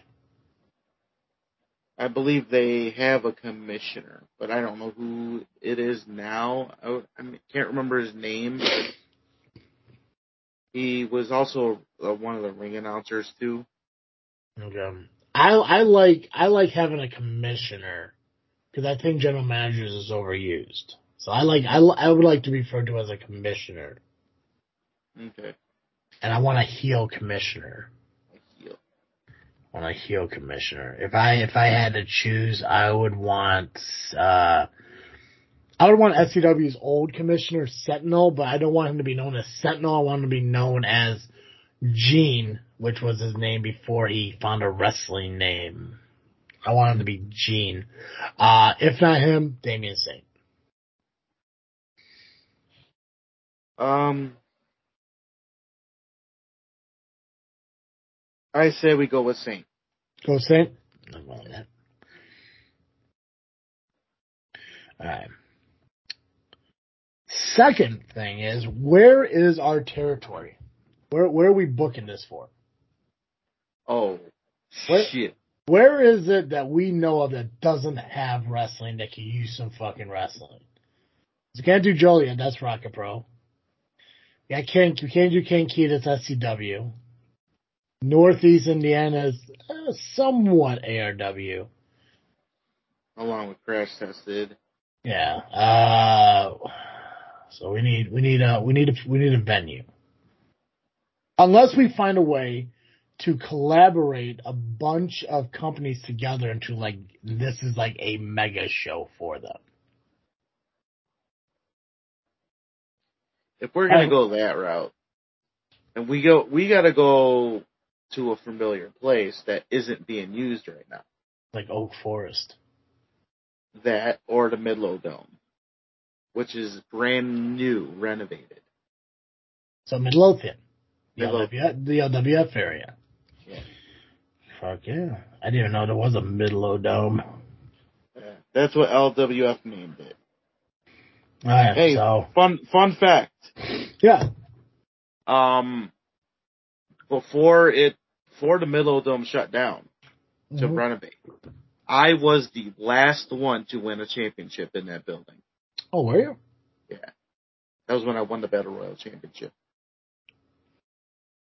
I believe they have a commissioner, but I don't know who it is now. I, I can't remember his name. He was also uh, one of the ring announcers too. Okay. I I like I like having a commissioner because I think general managers is overused. So I like I I would like to be referred to as a commissioner, Okay. and I want a heel commissioner. Heel. I want a heel commissioner. If I if I had to choose, I would want uh I would want SCW's old commissioner Sentinel, but I don't want him to be known as Sentinel. I want him to be known as Gene, which was his name before he found a wrestling name. I want him to be Gene. Uh, if not him, Damien Saint. Um, I say we go with Saint. Go Saint. I'm going with that. All right. Second thing is, where is our territory? Where where are we booking this for? Oh, What? shit. Where is it that we know of that doesn't have wrestling that can use some fucking wrestling? You can't do Joliet, that's Rocket Pro. Yeah, can't you can't do Kankakee, that's SCW. Northeast Indiana is uh, somewhat ARW. Along with Crash Tested. Yeah. Uh, so we need we need a we need a we need a venue. Unless we find a way to collaborate a bunch of companies together into like this is like a mega show for them. If we're gonna Um, go that route, and we go, we gotta go to a familiar place that isn't being used right now. Like Oak Forest. That or the Midlow Dome, which is brand new, renovated. So Midlothian. The Midlothian. LWF, the LWF area. Yeah. Fuck yeah. I didn't even know there was a Midlow Dome. Yeah, that's what LWF named it. Alright, Hey, so fun fun fact. yeah. Um, before it, before the Midlow Dome shut down to Mhm. renovate, I was the last one to win a championship in that building. Oh, were you? Yeah. That was when I won the Battle Royal Championship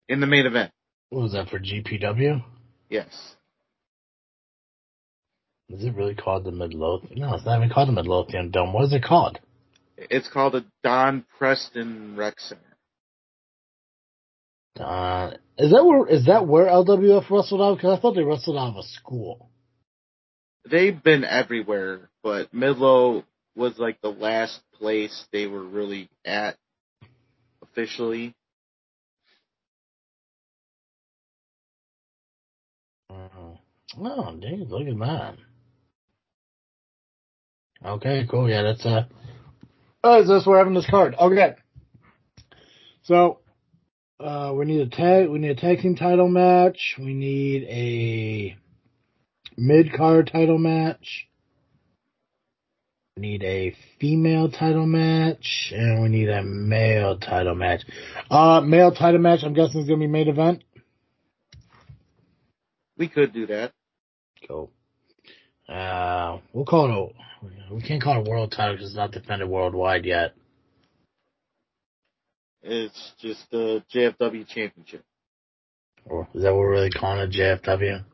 in the main event. What was that for GPW? Yes. Is it really called the Midlothian? No, it's not even called the Midlothian Dome. What is it called? It's called the Don Preston Rec Center. Uh, is that where is that where LWF wrestled out? Because I thought they wrestled out of a school. They've been everywhere, but Midlow was like the last place they were really at officially. Oh, dude, look at that. Okay, cool. Yeah, that's uh. Oh, is this we're having this card? Okay. So, uh, we need a tag. We need a tag team title match. We need a mid card title match. We need a female title match, and we need a male title match. Uh, male title match. I'm guessing is gonna be main event. We could do that. Cool. Uh, we'll call it a, we can't call it a world title because it's not defended worldwide yet. It's just the JFW Championship Or is that what we're really calling it, JFW?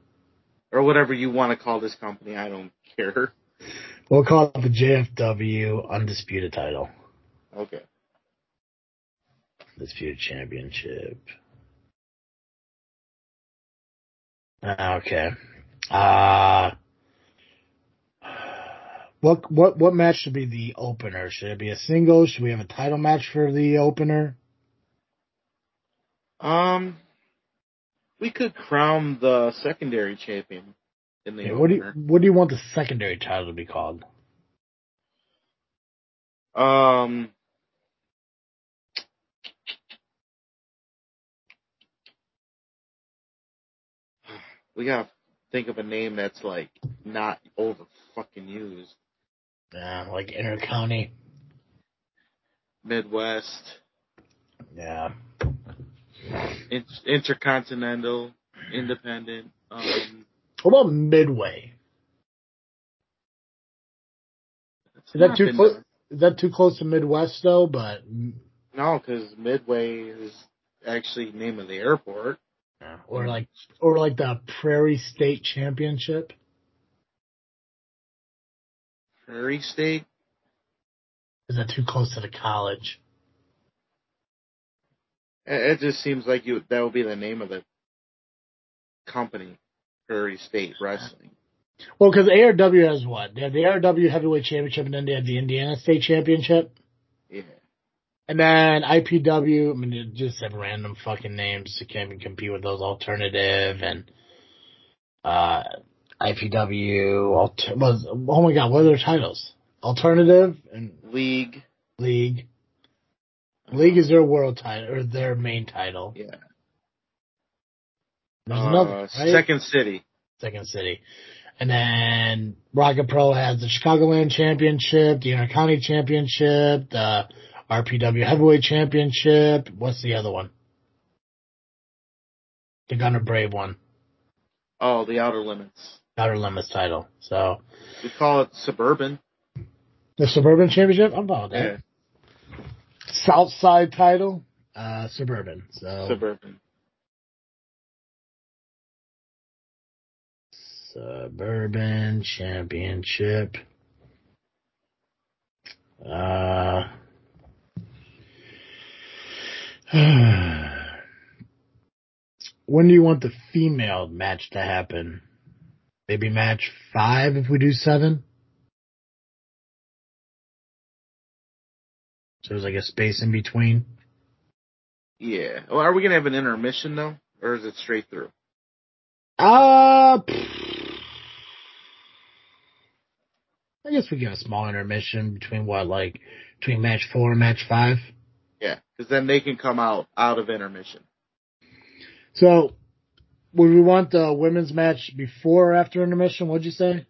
or whatever you want to call this company. I don't care. We'll call it the JFW Undisputed title. Okay. Undisputed Championship. Uh, Okay. Uh, what, what, what match should be the opener? Should it be a single? Should we have a title match for the opener? Um, we could crown the secondary champion in the Yeah, what do you, what do you want the secondary title to be called? Um, we gotta think of a name that's like not over fucking used. Yeah, like intercounty. Midwest, Yeah. In- intercontinental, independent. Um, What about Midway? Is that too close? Is that too close to Midwest though? But No, because Midway is actually the name of the airport. or like or like the Prairie State Championship. Prairie State. Is that too close to the college? It just seems like you that would be the name of the company, Prairie State Wrestling. Well, because ARW has what? They have the ARW Heavyweight Championship, and then they have the Indiana State Championship. Yeah. And then IPW, I mean, it just have random fucking names to can't even compete with those alternative and, uh, IPW, alter, was, oh my god, what are their titles? Alternative and League. League. League is their world title, or their main title. Yeah. There's Uh, another, right? Second City. Second City. And then Rocket Pro has the Chicagoland Championship, the Intercounty Championship, the RPW Heavyweight Championship. What's the other one? The Gunner Brave one. Oh, the Outer Limits. Outer Limits title. So We call it Suburban. the Suburban Championship, I'm about Yeah. that. South Side title, uh, Suburban. So Suburban. Suburban Championship. Uh, when do you want the female match to happen? Maybe match five if we do seven? There's like a space in between. Yeah. Well, are we gonna have an intermission though, or is it straight through? Uh, I guess we get a small intermission between what, like, between match four and match five. Yeah, because then they can come out out of intermission. So, would we want the women's match before or after intermission? What'd you say?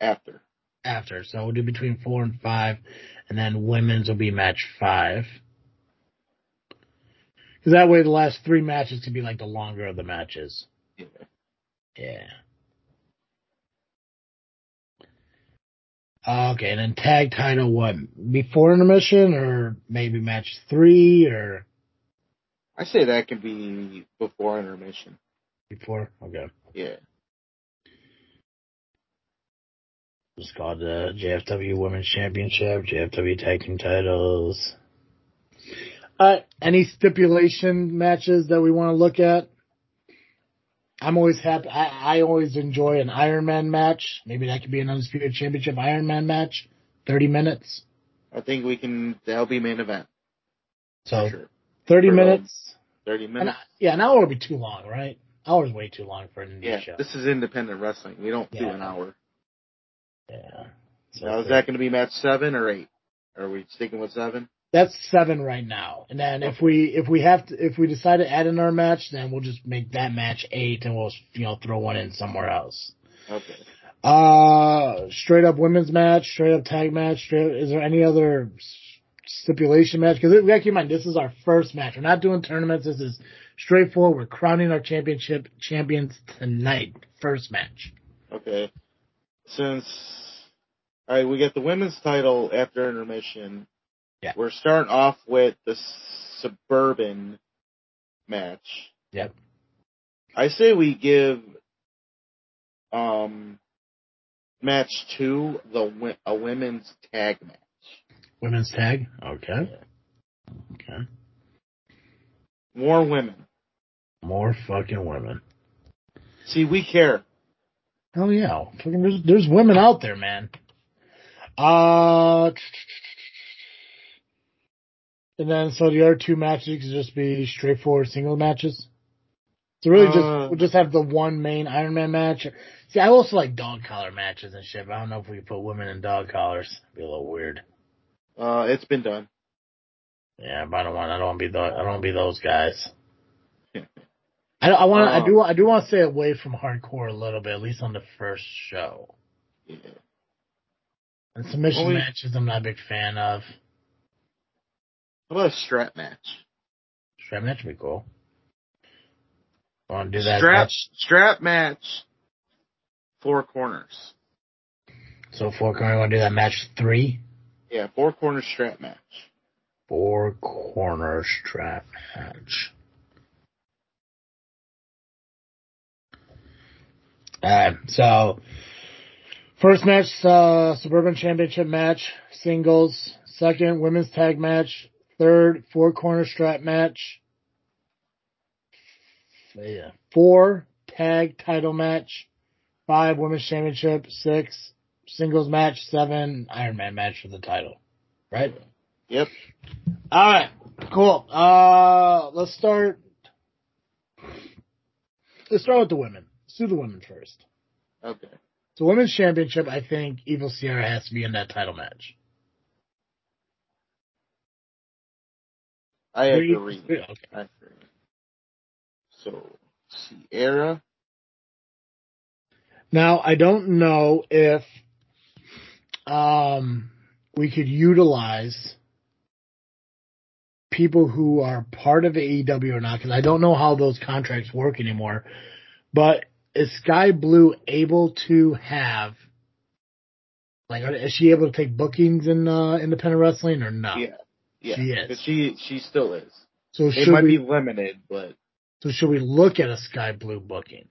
After. After. So we'll do between four and five, and then women's will be match five. Because that way the last three matches can be like the longer of the matches. Yeah. Yeah. Okay, and then tag title what? Before intermission or maybe match three or I say that can be before intermission. before? Okay. Yeah. It's called the JFW Women's Championship, JFW Tag Team titles. Uh, any stipulation matches that we want to look at? I'm always happy. I, I always enjoy an Iron Man match. Maybe that could be an Undisputed Championship Iron Man match. 30 minutes. I think we can. That'll be main event. So Sure. 30 For, minutes. Thirty And, minutes. yeah, an hour would be too long, right? Hour's way too long for an indie Yeah. show. This is independent wrestling. We don't do an hour. Yeah. So Now is that going to be match seven or eight? Are we sticking with seven? That's seven right now. And then if we if we have to if we decide to add another match, then we'll just make that match eight, and we'll you know throw one in somewhere else. Okay. Uh, straight up women's match, straight up tag match. Straight, is there any other stipulation match? Because we got to keep in mind this is our first match. We're not doing tournaments. This is straightforward. We're crowning our championship champions tonight. First match. Okay. Since all right, we get the women's title after intermission. Yeah. We're starting off with the suburban match. Yep. I say we give um match two the a women's tag match. Women's tag. Okay. Okay. More women. More fucking women. See, we care. Hell yeah. Fucking there's, there's women out there, man. Uh, and then so the other two matches could just be straightforward single matches. So really Uh. just, we'll just have the one main Iron Man match. See, I also like dog collar matches and shit, but I don't know if we could put women in dog collars. It'd be a little weird. Uh, it's been done. Yeah, but I don't want, I don't want to be the, I don't want to be those guys. I, I want, I Uh. do, I do want to stay away from hardcore a little bit, at least on the first show. Yeah. And submission Well, we- matches, I'm not a big fan of. What about a strap match? Strap match would be cool. Want to do that? strap match? strap match. Four corners. So four corner. Want to do that match three? Yeah, four corner strap match. Four corner strap match. Alright, so first match, uh, Suburban Championship match, singles. Second, women's tag match. Third, four corner strap match. Yeah. Four tag title match. five women's championship, six singles match, seven Iron Man match for the title. Right? Yep. All right. Cool. Uh, let's start. Let's start with the women. Do the women first. Okay. So women's championship, I think Evil Sierra has to be in that title match. I Agree? agree. Okay. I agree. So, Sierra. Now I don't know if um we could utilize people who are part of AEW or not because I don't know how those contracts work anymore. But is Sky Blue able to have like is she able to take bookings in uh, independent wrestling or not? Yeah. Yeah. She is. But She she still is. So It might we be limited, but So should we look at a Sky Blue booking?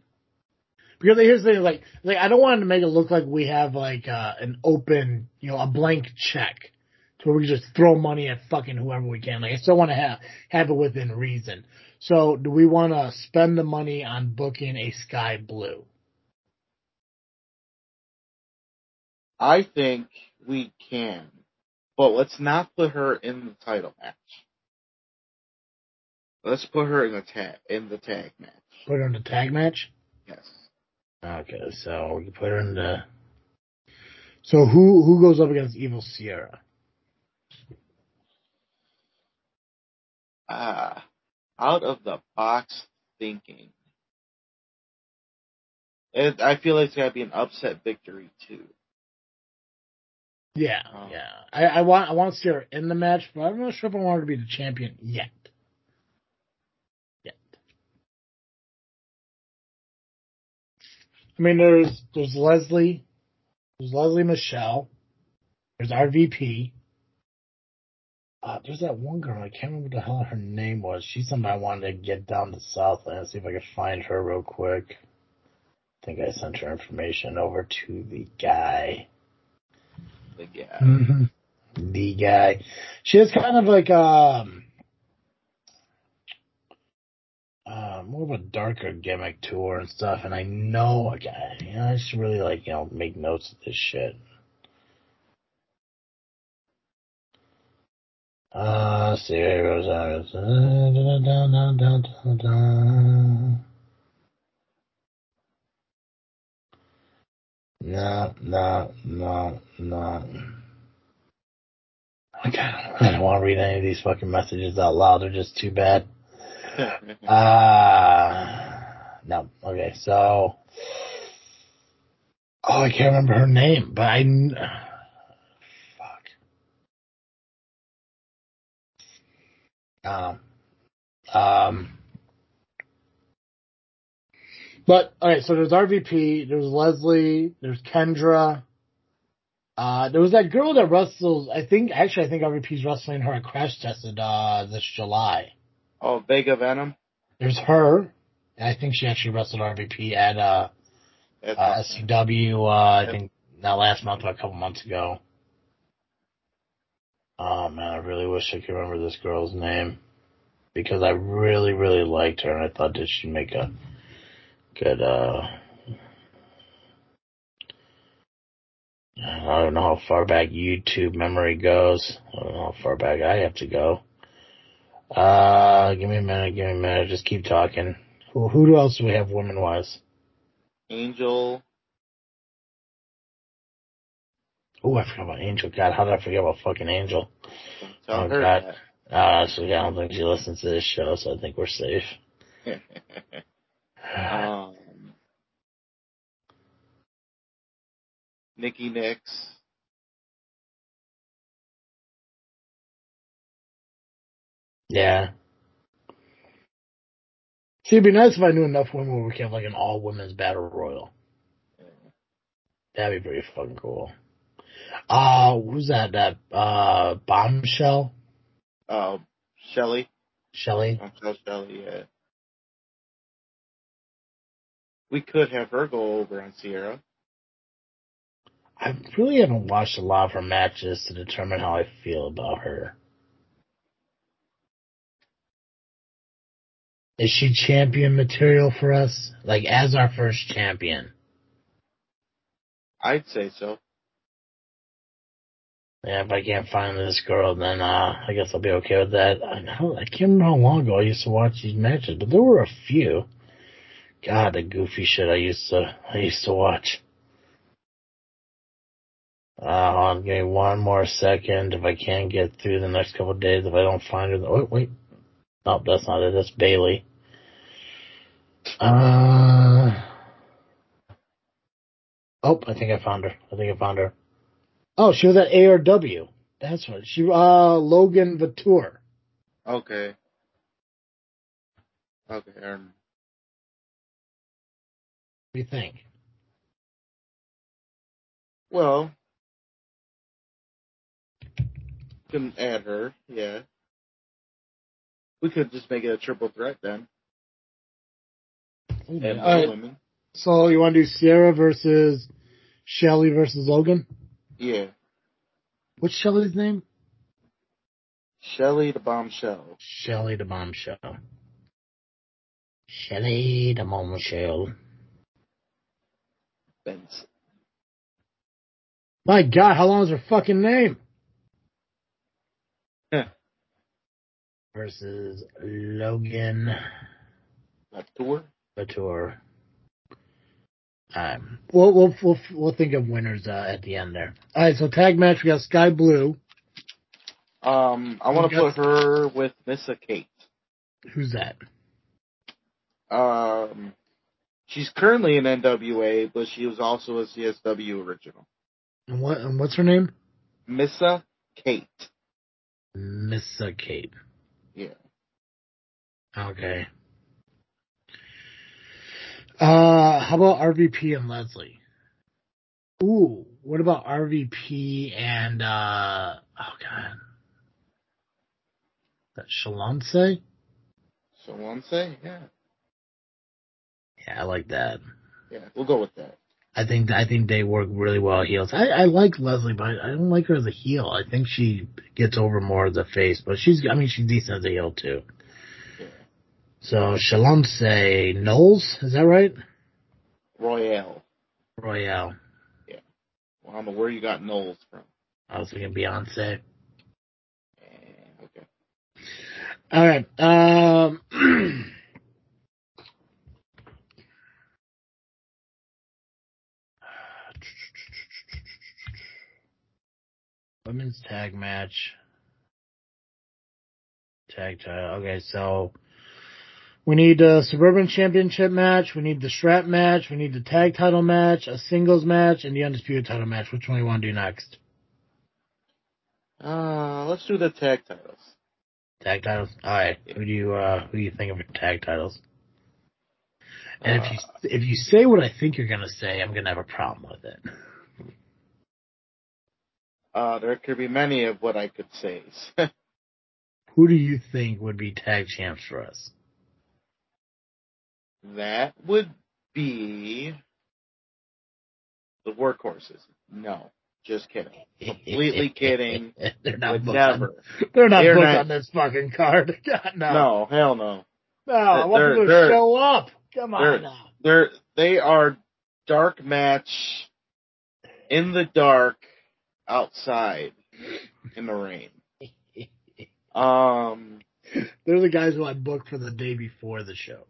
Because here's the thing, like, like I don't want to make it look like we have like uh, an open, you know, a blank check to where we just throw money at fucking whoever we can. Like, I still want to have have it within reason. So, do we want to spend the money on booking a Sky Blue? I think we can. But let's not put her in the title match. Let's put her in the tag in the tag match. Put her in the tag match. Yes. Okay, so we can put her in the. So who who goes up against Evil Sierra? Ah, out of the box thinking. And I feel like it's gotta be an upset victory too. Yeah, Oh. yeah. I, I want I want to see her in the match, but I'm not sure if I want her to be the champion yet. Yet. I mean, there's there's Leslie, there's Leslie Michelle, there's RVP. Uh, there's that one girl. I can't remember what the hell her name was. She's somebody I wanted to get down to Southland. See if I could find her real quick. I think I sent her information over to the guy. Like yeah. Mm-hmm. The guy. She has kind of like um uh, more of a darker gimmick to her and stuff, and I know a guy. You know, I should really like you know make notes of this shit. Da, da, da. No, no, no, no. Okay, I don't want to read any of these fucking messages out loud. They're just too bad. Uh, no. Okay, so. Oh, I can't remember her name, but I. Um. Um. But, alright, so there's RVP, there's Leslie, there's Kendra. Uh, there was that girl that wrestles, I think, actually, I think RVP's wrestling her at Crash Tested, uh, this July. oh, Vega Venom. There's her. I think she actually wrestled RVP at uh, That's uh SCW. Uh, I think not last month or a couple months ago. Oh man, I really wish I could remember this girl's name because I really, really liked her and I thought that she'd make a good. uh I don't know how far back YouTube memory goes. I don't know how far back I have to go. Uh, give me a minute. Give me a minute. Just keep talking. Who, who else do we have women wise? Angel. Oh, I forgot about Angel. God, how did I forget about fucking Angel? Don't tell Oh, her God. Uh, so yeah, I don't think she listens to this show, so I think we're safe. that. um, Nikki Nix. yeah. See, it'd be nice if I knew enough women where we could have like an all women's battle royal. That'd be pretty fucking cool. Uh, who's that? That, uh, bombshell? Uh, Shelly. Shelly? I'll Shelly, yeah. We could have her go over on Sierra. I really haven't watched a lot of her matches to determine how I feel about her. Is she champion material for us? Like, as our first champion? I'd say so. Yeah, if I can't find this girl, then uh, I guess I'll be okay with that. I know I can't remember how long ago I used to watch these matches, but there were a few. God, the goofy shit I used to I used to watch. Uh, on, give me one more second. If I can't get through the next couple days, if I don't find her, oh wait, no, that's not it. That's Bailey. Uh, oh, I think I found her. I think I found her. Oh, she was at ARW. That's right. She uh Logan Vatour. Okay. Okay, Aaron. What do you think? Well, can add her, yeah. We could just make it a triple threat then. And right. women. So you want to do Sierra versus Shelly versus Logan? Yeah. What's Shelly's name? Shelly the bombshell. Shelly the bombshell. Shelly the bombshell. Benson. My God, how long is her fucking name? Huh. Versus Logan Latour. Latour. Um, we'll, we'll we'll we'll think of winners uh, at the end there. All right, so tag match we got Sky Blue. Um, I want to put her with Missa Kate. Who's that? Um, she's currently in NWA, but she was also a CSW original. And what and what's her name? Missa Kate. Missa Kate. Yeah. Okay. Uh, how about RVP and Leslie? Ooh, what about RVP and uh? Oh God, that Shalonce? So yeah, Yeah, I like that. yeah, we'll go with that. I think I think they work really well heels. I, I like Leslie, but I don't like her as a heel. I think she gets over more as a face, but she's I mean she's decent as a heel too. So Shalonce Knowles, is that right? Royale. Royale. Yeah. Well, I don't know where you got Knowles from. I was thinking Beyonce. Eh, okay. All right. Um, women's tag match. Tag title. Okay, so we need a suburban championship match. We need the strap match. We need the tag title match, a singles match, and the undisputed title match. Which one do you want to do next? Uh, let's do the tag titles. Tag titles. All right. Who do you uh, who do you think of for tag titles? And if you if you say what I think you're gonna say, I'm gonna have a problem with it. Uh, there could be many of what I could say. Who do you think would be tag champs for us? That would be the workhorses. No, just kidding. Completely kidding. they're not booked never. On, they're not They're booked not- on this fucking card. God no. No, hell no. No, I want them to show up. Come they're- on now. They're they are dark match in the dark outside in the rain. Um, They're the guys who I booked for the day before the show.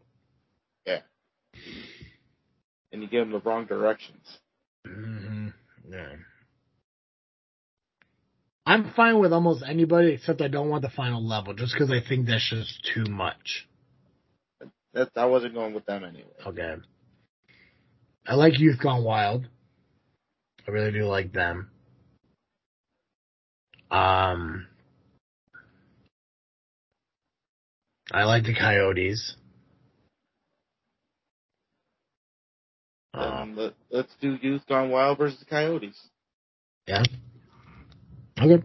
And you give them the wrong directions. hmm Yeah. I'm fine with almost anybody except I don't want the final level just because I think that's just too much. That I wasn't going with them anyway. Okay. I like Youth Gone Wild. I really do like them. Um, I like the Coyotes. Um, Um, let, let's do Youth Gone Wild versus the Coyotes. yeah. Okay.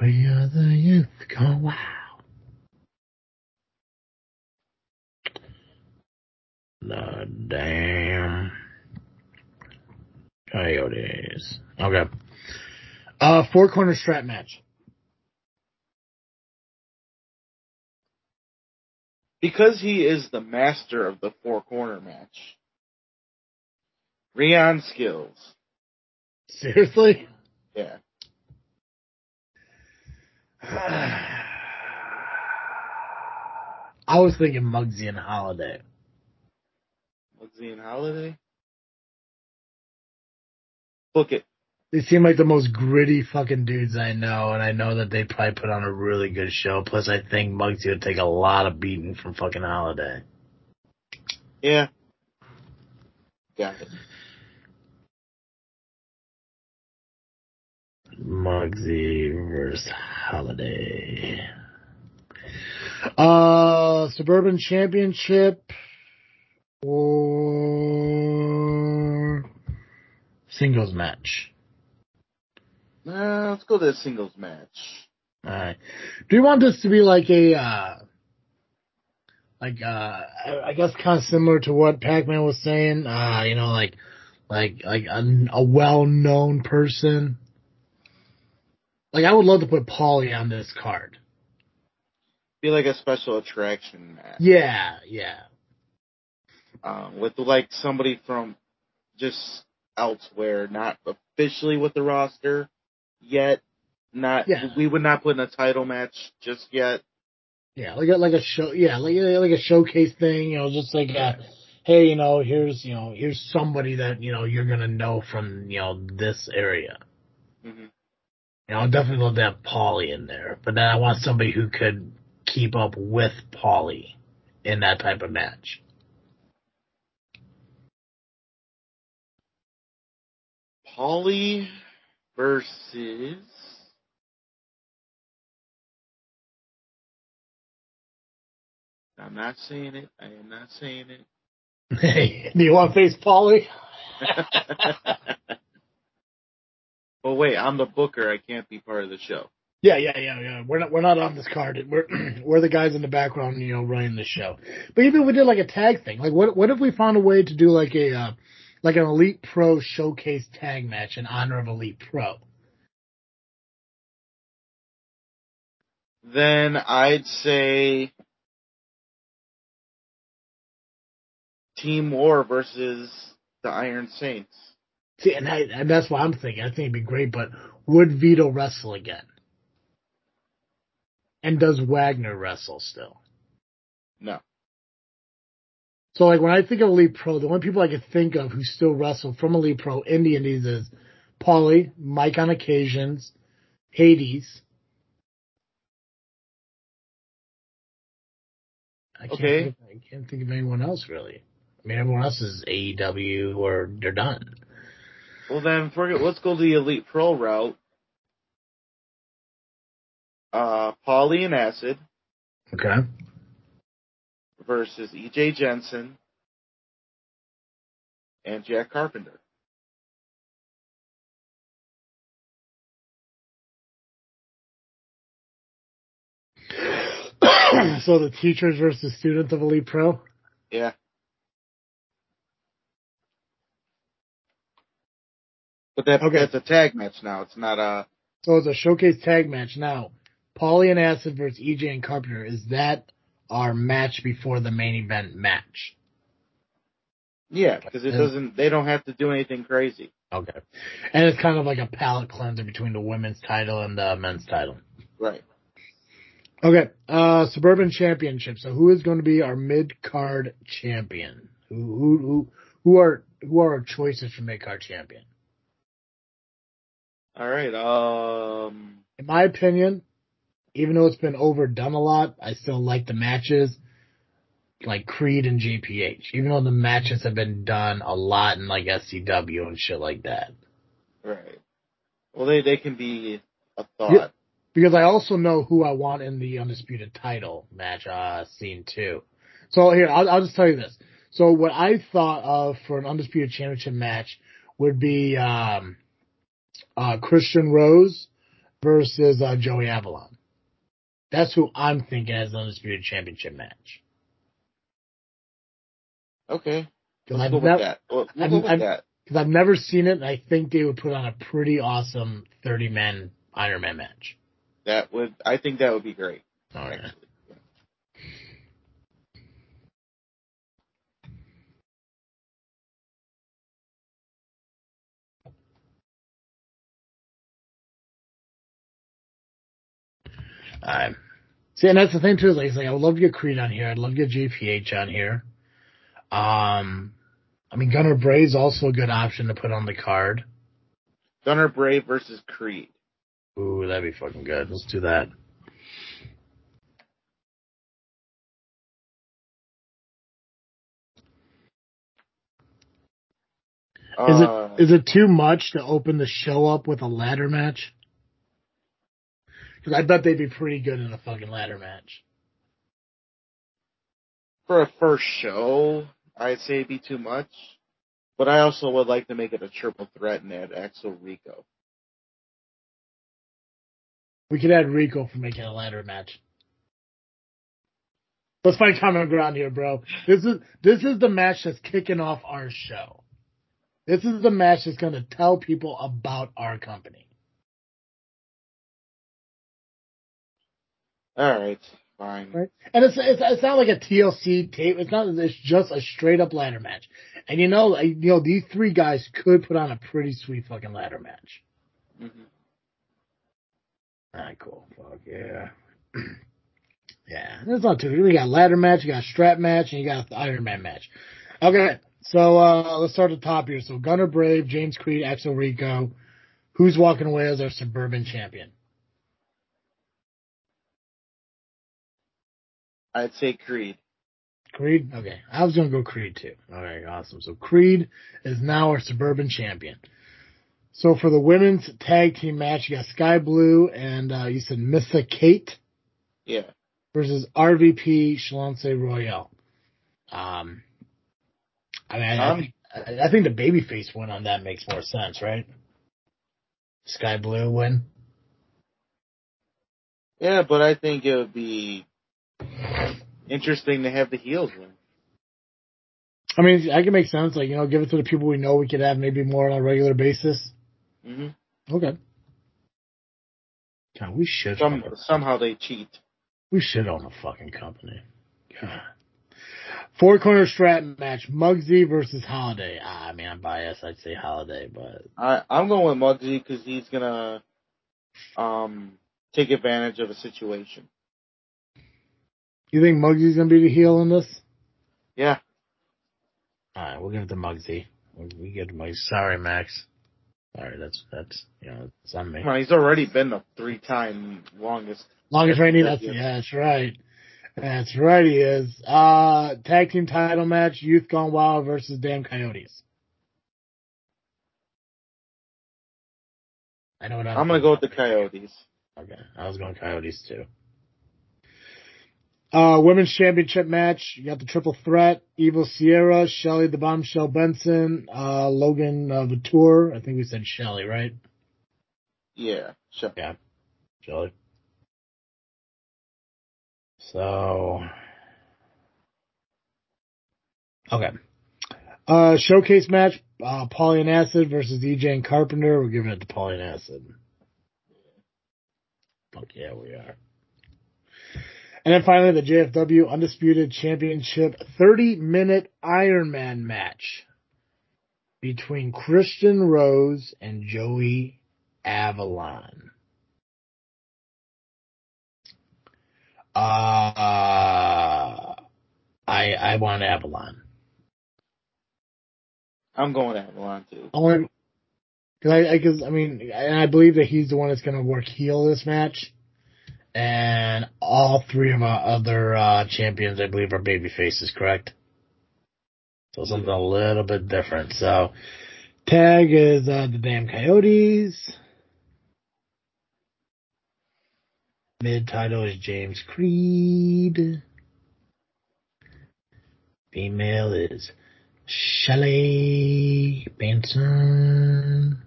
We are the youth gone wild. The damn Coyotes. Okay. Uh, four corner strap match. Because he is the master of the four corner match, Rion skills. Seriously? Yeah. I was thinking Muggsy and Holiday. Muggsy and Holiday. Book it. They seem like the most gritty fucking dudes I know, and I know that they probably put on a really good show. Plus, I think Muggsy would take a lot of beating from fucking Holiday. Yeah. Got it. Muggsy versus Holiday. Uh, Suburban Championship or singles match. Uh, let's go to the singles match. Alright. Do you want this to be like a, uh, like, uh, I- I guess kind of similar to what Pac-Man was saying, uh, you know, like, like, like a, a well-known person? Like, I would love to put Paulie on this card. Be like a special attraction match. Yeah, yeah. Um, with like somebody from just elsewhere, not officially with the roster yet. Not Yeah. we would not put in a title match just yet. Yeah, like a, like a show, yeah, like like a showcase thing, you know, just like a, hey, you know, here's you know, here's somebody that you know you're gonna know from you know this area. hmm You know, I'll definitely love to have Paulie in there, but then I want somebody who could keep up with Paulie in that type of match. Paulie versus. I'm not saying it. I am not saying it. Hey, do you want to face Paulie? but wait, I'm the booker. I can't be part of the show. Yeah, yeah, yeah, yeah. We're not we're not on this card. We're we're the guys in the background, you know, running the show. But even if we did like a tag thing, like what what if we found a way to do like a uh, like an Elite Pro showcase tag match in honor of Elite Pro? Then I'd say Team War versus the Iron Saints. See, and, I, and that's what I'm thinking. I think it'd be great, but would Vito wrestle again? And does Wagner wrestle still? No. So like when I think of Elite Pro, the only people I can think of who still wrestle from Elite Pro in the Indies is Paulie, Mike on occasions, Hades. I can't, Okay. think of, I can't think of anyone else really. I mean, everyone else is AEW or they're done. Well then, forget. Let's go the Elite Pro route. Uh, Paulie and Acid Okay. Versus EJ Jensen and Jack Carpenter. so the teachers versus students of Elite Pro. Yeah. But that, Okay. that's a tag match now. It's not a. So it's a showcase tag match now. Paulie and Acid versus EJ and Carpenter. Is that our match before the main event match? Yeah, because it doesn't. They don't have to do anything crazy. Okay. And it's kind of like a palate cleanser between the women's title and the men's title. Right. Okay. Uh, Suburban Championship. So who is going to be our mid card champion? Who, who, who, who are, who are our choices for mid card champion? All right. Um. In my opinion, even though it's been overdone a lot, I still like the matches. Like Creed and JPH, even though the matches have been done a lot in like SCW and shit like that. Right. Well, they they can be a thought. Yeah. because I also know who I want in the undisputed title match uh scene too. So here, I'll, I'll just tell you this. So what I thought of for an undisputed championship match would be um uh Christian Rose versus uh, Joey Avalon. That's who I'm thinking as an undisputed championship match. Okay. Because Let's I've, go with that. We'll, we'll I'm- go with I'm- that. 'cause I've never seen it, and I think they would put on a pretty awesome 30 man Iron Man match. That would. I think that would be great. All right. Actually. Alright. See, and that's the thing too. Is like, it's like I would love to get Creed on here. I'd love to get JPH on here. Um, I mean, Gunner Bray's also a good option to put on the card. Gunner Bray versus Creed. Ooh, that'd be fucking good. Let's do that. Is Uh, it is it too much to open the show up with a ladder match? Because I bet they'd be pretty good in a fucking ladder match. for a first show, I'd say it'd be too much. But I also would like to make it a triple threat and add Axel Rico. We could add Rico for making a ladder match. Let's find common ground here, bro. This is this is the match that's kicking off our show. This is the match that's going to tell people about our company. All right, fine. Right. And it's, it's it's not like a TLC tape. It's not. It's just a straight up ladder match. And you know, you know, these three guys could put on a pretty sweet fucking ladder match. hmm All right, cool. Fuck yeah. yeah, that's not too. We got ladder match, you got strap match, and you got Iron Man match. Okay, so uh let's start at the top here. So Gunner Brave, James Creed, Axel Rico. Who's walking away as our suburban champion? I'd say Creed. Creed? Okay. I was gonna go Creed too. Alright, awesome. So Creed is now our suburban champion. So for the women's tag team match, you got Sky Blue and uh you said Missa Kate Yeah. versus RVP Shalance Royale. Um I mean I, I Um, think I, I think the babyface win on that makes more sense, right? Sky Blue win. Yeah, but I think it would be interesting to have the heels win. I mean, I can make sense. Like, you know, give it to the people we know we could have maybe more on a regular basis. hmm Okay. God, we should. Some, somehow they cheat. We should on a fucking company. God. Four corner strap match: Muggsy versus Holiday. Ah, I mean, I'm biased. I'd say Holiday, but I, I'm going with Muggsy because he's gonna um take advantage of a situation. You think Muggsy's gonna be the heel in this? Yeah. All right, we'll give it to Muggsy. We we give it to Muggsy. Sorry, Max. Sorry, that's that's you know, it's on me. Come on, he's already been the three-time longest. Longest reigning. That's yeah, that's right. That's right. He is. Uh, tag team title match: Youth Gone Wild versus Damn Coyotes. I know what I'm. I'm gonna go with the Coyotes. Okay, I was going Coyotes too. Uh, women's championship match. You got the triple threat: Evil Sierra, Shelly the Bombshell Benson, uh, Logan uh, Vatour. I think we said Shelly, right? Yeah, sure. Yeah. Shelly. So, okay. Uh, showcase match: uh, Pauline Acid versus EJ and Carpenter. We're giving it to Pauline Acid. Fuck yeah, we are. And then finally, the JFW Undisputed Championship 30 minute Iron Man match between Christian Rose and Joey Avalon. Uh, I, I want Avalon. I'm going Avalon too. Only, cause I, I, cause, I mean, and I believe that he's the one that's going to work heel this match. And all three of our other uh, champions, I believe, are baby faces, correct? So something a little bit different. So tag is uh, the damn Coyotes. Mid title is James Creed. Female is Shelley Benson.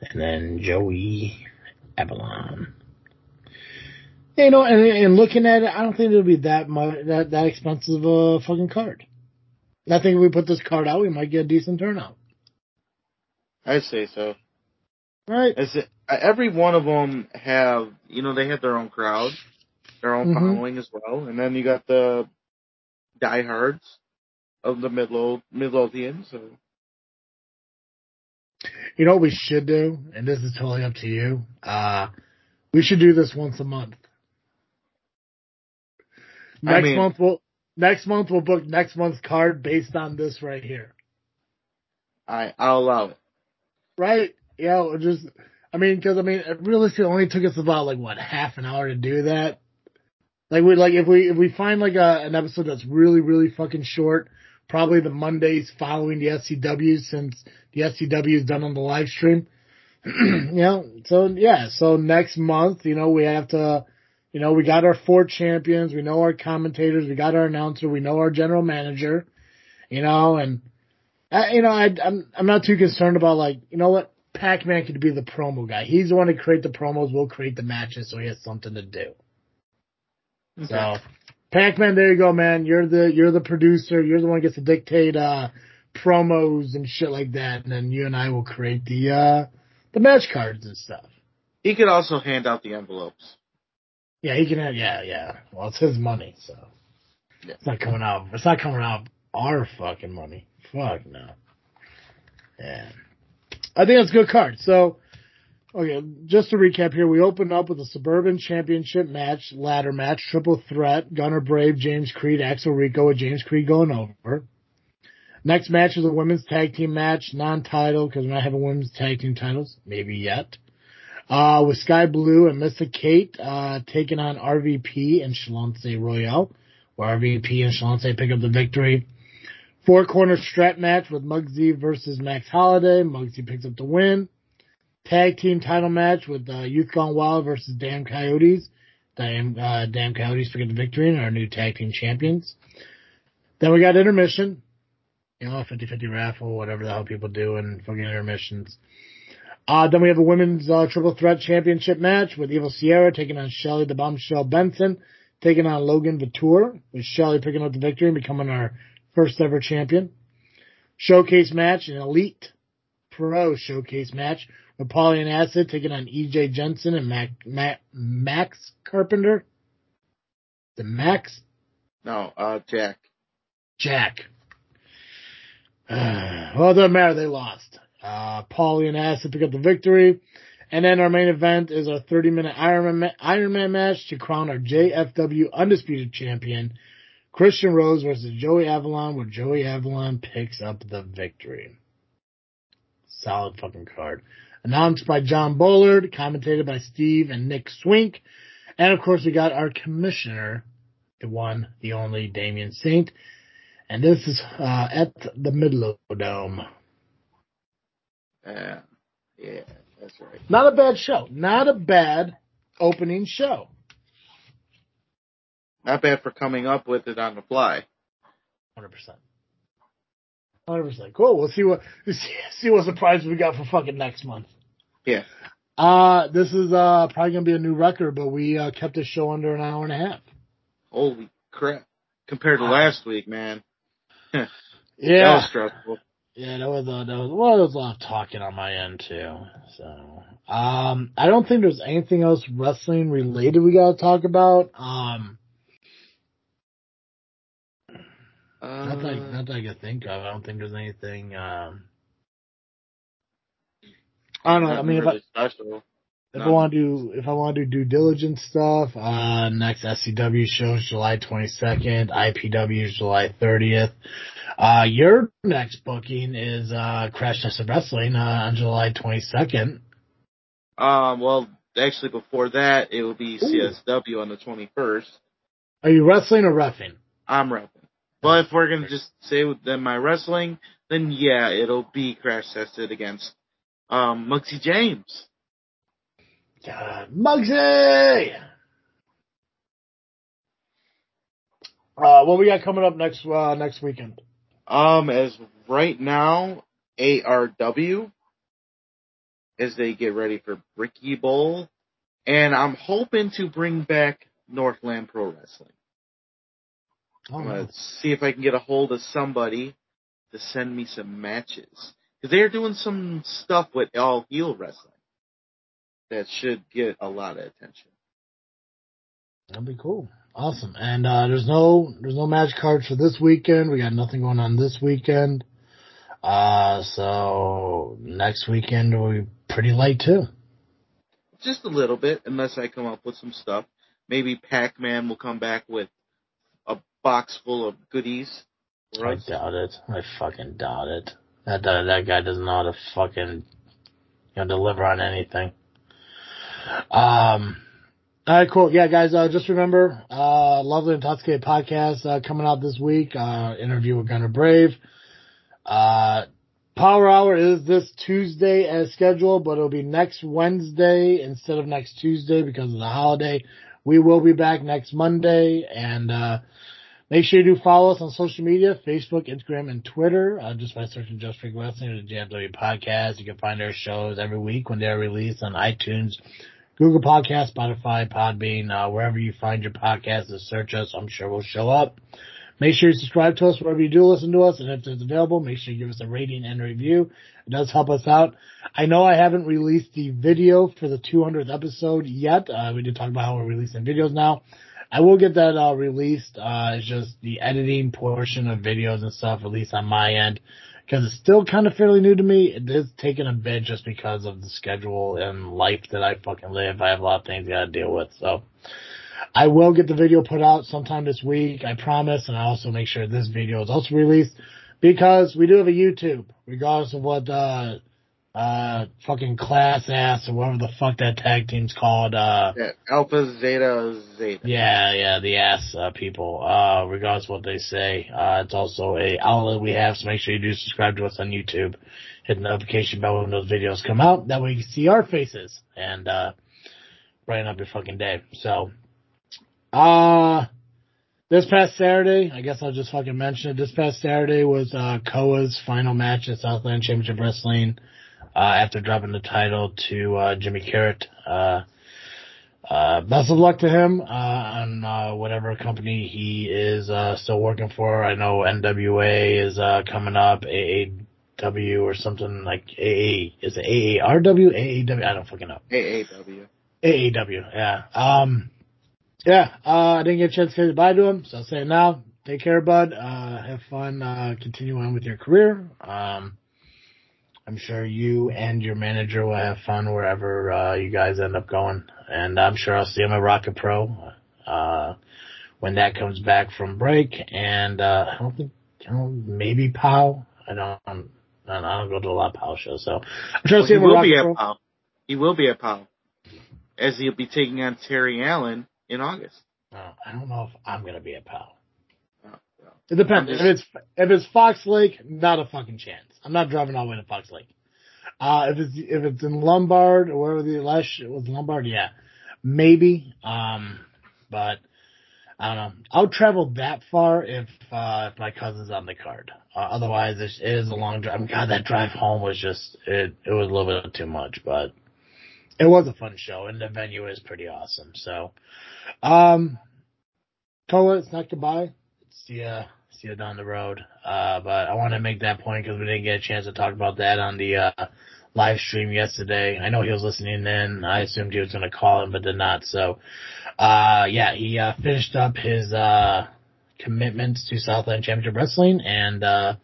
And then Joey Avalon. You know, and, and looking at it, I don't think it'll be that much, that, that expensive a fucking card. I think if we put this card out, we might get a decent turnout. I'd say so. Right? As it, every one of them have, you know, they have their own crowd, their own Mhm. following as well, and then you got the diehards of the Midlo Midlothian. So You know what we should do, and this is totally up to you. Uh, We should do this once a month. I Next mean- month we'll next month we'll book next month's card based on this right here. I I'll allow it. Right? Yeah, we'll just I mean, because I mean, it realistically, only took us about like what half an hour to do that. Like we like if we if we find like a an episode that's really really fucking short, probably the Mondays following the SCW since the SCW is done on the live stream. you know, so yeah, so next month, you know, we have to, you know, we got our four champions, we know our commentators, we got our announcer, we know our general manager, you know, and I, you know, I, I'm I'm not too concerned about like, you know what, Pac-Man could be the promo guy. He's the one to create the promos. We'll create the matches, so he has something to do. So, Pac-Man, there you go, man. You're the you're the producer. You're the one who gets to dictate uh, promos and shit like that, and then you and I will create the uh, the match cards and stuff. He could also hand out the envelopes. Yeah, he can have. Yeah, yeah. Well, it's his money, so Yeah. it's not coming out. It's not coming out our fucking money. Fuck no. Yeah, I think that's a good card. So, okay, just to recap here, we opened up with a suburban championship match, ladder match, triple threat, Gunner Brave, James Creed, Axel Rico, with James Creed going over. Next match is a women's tag team match, non-title, because we're not having women's tag team titles, maybe yet. Uh, with Sky Blue and Missa Kate, uh, taking on RVP and Shalance Royale, where RVP and Shalance pick up the victory. Four corner strap match with Muggsy versus Max Holiday. Muggsy picks up the win. Tag team title match with uh, Youth Gone Wild versus Damn Coyotes. Damn, uh, Damn Coyotes pick up the victory and are new tag team champions. Then we got intermission. You know, 50-50 raffle, whatever the hell people do in fucking intermissions. Uh, then we have a women's uh, triple threat championship match with Evil Sierra taking on Shelly the Bombshell Benson, taking on Logan Vatour, with Shelly picking up the victory and becoming our first ever champion. Showcase match, an elite pro showcase match with Paulie and Acid taking on EJ Jensen and Mac, Mac, Max Carpenter. The Max No, uh, Jack. Jack. well, it doesn't matter. They lost. Uh, Paulie and Acid pick up the victory. And then our main event is our 30 minute Iron Man, Iron match to crown our JFW Undisputed Champion, Christian Rose versus Joey Avalon, where Joey Avalon picks up the victory. Solid fucking card. Announced by John Bullard, commentated by Steve and Nick Swink. And of course we got our commissioner, the one, the only Damian Saint. And this is uh, at the Midlow Dome. Yeah, yeah, that's right. Not a bad show. Not a bad opening show. Not bad for coming up with it on the fly. Hundred percent. Hundred percent. Cool. We'll see what see, what surprise we got for fucking next month. Yeah. Uh this is uh probably gonna be a new record, but we uh, kept the show under an hour and a half. Holy crap. Compared to Wow. last week, man. That Yeah. Yeah, that was, uh, that was well, there was a lot of talking on my end too. So, um, I don't think there's anything else wrestling related we gotta talk about. Um, not that, Uh, not that I can think of. I don't think there's anything. Um, I don't know. I mean, if I, special. If I want to do, if I want to do due diligence stuff, uh, next SCW show is July 22nd, IPW is July 30th. Uh, your next booking is, uh, Crash Test of Wrestling, uh, on July 22nd. Um, well, actually before that, it will be Ooh. CSW on the 21st. Are you wrestling or refing? I'm repping. But if we're gonna just say with then my wrestling, then yeah, it'll be crash tested against um Muggsy James. God, Muggsy! Uh, what we got coming up next, uh, next weekend? Um, as right now, ARW as they get ready for Bricky Bowl, and I'm hoping to bring back Northland Pro Wrestling. Oh, I'm gonna see if I can get a hold of somebody to send me some matches because they're doing some stuff with all heel wrestling that should get a lot of attention. That'd be cool. Awesome. And uh there's no there's no match cards for this weekend. We got nothing going on this weekend. Uh so next weekend will be pretty late too. just a little bit, unless I come up with some stuff. Maybe Pac-Man will come back with a box full of goodies. I us. doubt it. I fucking doubt it. That that, that guy doesn't know how to fucking you know deliver on anything. Um. All right, cool. Yeah, guys, uh, just remember, uh, Lovely Intoxicated podcast, uh, coming out this week, uh, interview with Gunner Brave. Uh, Power Hour is this Tuesday as scheduled, but it'll be next Wednesday instead of next Tuesday because of the holiday. We will be back next Monday and, uh, Make sure you do follow us on social media, Facebook, Instagram, and Twitter, uh, just by searching Just Freakin' Wrestling or the JFW Podcast. You can find our shows every week when they're released on iTunes, Google Podcast, Spotify, Podbean, uh, wherever you find your podcasts, just search us. I'm sure we'll show up. Make sure you subscribe to us wherever you do listen to us, and if it's available, make sure you give us a rating and review. It does help us out. I know I haven't released the video for the 200th episode yet. Uh, we did talk about how we're releasing videos now. I will get that uh, released. Uh, it's just the editing portion of videos and stuff, at least on my end, because it's still kind of fairly new to me. It is taking a bit just because of the schedule and life that I fucking live. I have a lot of things I gotta deal with, so. I will get the video put out sometime this week, I promise, and I also make sure this video is also released because we do have a YouTube, regardless of what uh uh fucking class ass or whatever the fuck that tag team's called, uh Yeah, Alpha Zeta Zeta. yeah, yeah, the ass uh, people, uh, regardless of what they say. Uh, it's also a outlet we have, so make sure you do subscribe to us on YouTube. Hit the notification bell when those videos come out. That way you can see our faces and, uh, brighten up your fucking day. So, uh, this past Saturday, I guess I'll just fucking mention it. This past Saturday was, uh, Koa's final match at Southland Championship Wrestling, after dropping the title to, uh, Jimmy Carrot. Uh, uh, best of luck to him, uh, on, uh, whatever company he is, uh, still working for. I know NWA is, uh, coming up, AAW or something like AA, is it AARW? AAW? I don't fucking know. AAW. AAW, yeah. Um, yeah, uh, I didn't get a chance to say goodbye to him, so I'll say it now. Take care, bud. Uh, have fun, uh, continue on with your career. Um, I'm sure you and your manager will have fun wherever, uh, you guys end up going. And I'm sure I'll see him at Rocket Pro, uh, when that comes back from break. And, uh, I don't think, I don't, maybe POW. I don't, I don't, I don't go to a lot of POW shows, so I'm sure I'll Well, see he him at will Rocket be Pro. at POW. He will be at POW. As he'll be taking on Terry Allen in August. Uh, I don't know if I'm gonna be at POW. It depends. If it's if it's Fox Lake, not a fucking chance. I'm not driving all the way to Fox Lake. Uh, if it's if it's in Lombard or wherever the last shit was Lombard, yeah, maybe. Um, but I don't know. I'll travel that far if uh, if my cousin's on the card. Uh, otherwise, it's, it is a long drive. God, that drive home was just it. It was a little bit too much, but it was a fun show, and the venue is pretty awesome. So, um, Koa, it's not goodbye. See ya, see ya down the road. Uh, but I want to make that point because we didn't get a chance to talk about that on the uh, live stream yesterday. I know he was listening in. I assumed he was going to call him, but did not. So, uh, yeah, he uh, finished up his uh, commitments to Southland Championship Wrestling and uh,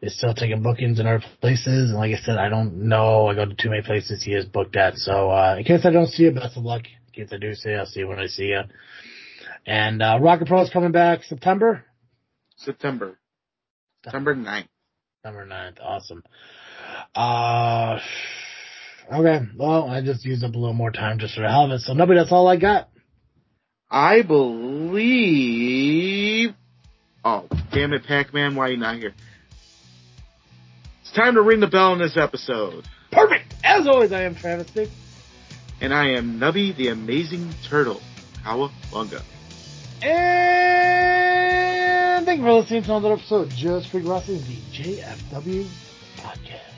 is still taking bookings in other places. And like I said, I don't know. I go to too many places he is booked at. So uh, in case I don't see you, best of luck. In case I do see you, I'll see you when I see you. And uh, Rocket Pro is coming back September. September. September 9th. September 9th. Awesome. Uh, okay. Well, I just used up a little more time just for the hell of it. So nobody, that's all I got. I believe. Oh, damn it, Pac-Man, why are you not here? It's time to ring the bell in this episode. Perfect. As always, I am Travis Dick. And I am Nubby the Amazing Turtle. Cowabunga. Thank you for listening to another episode of Just Freakin' Wrestling, the JFW podcast.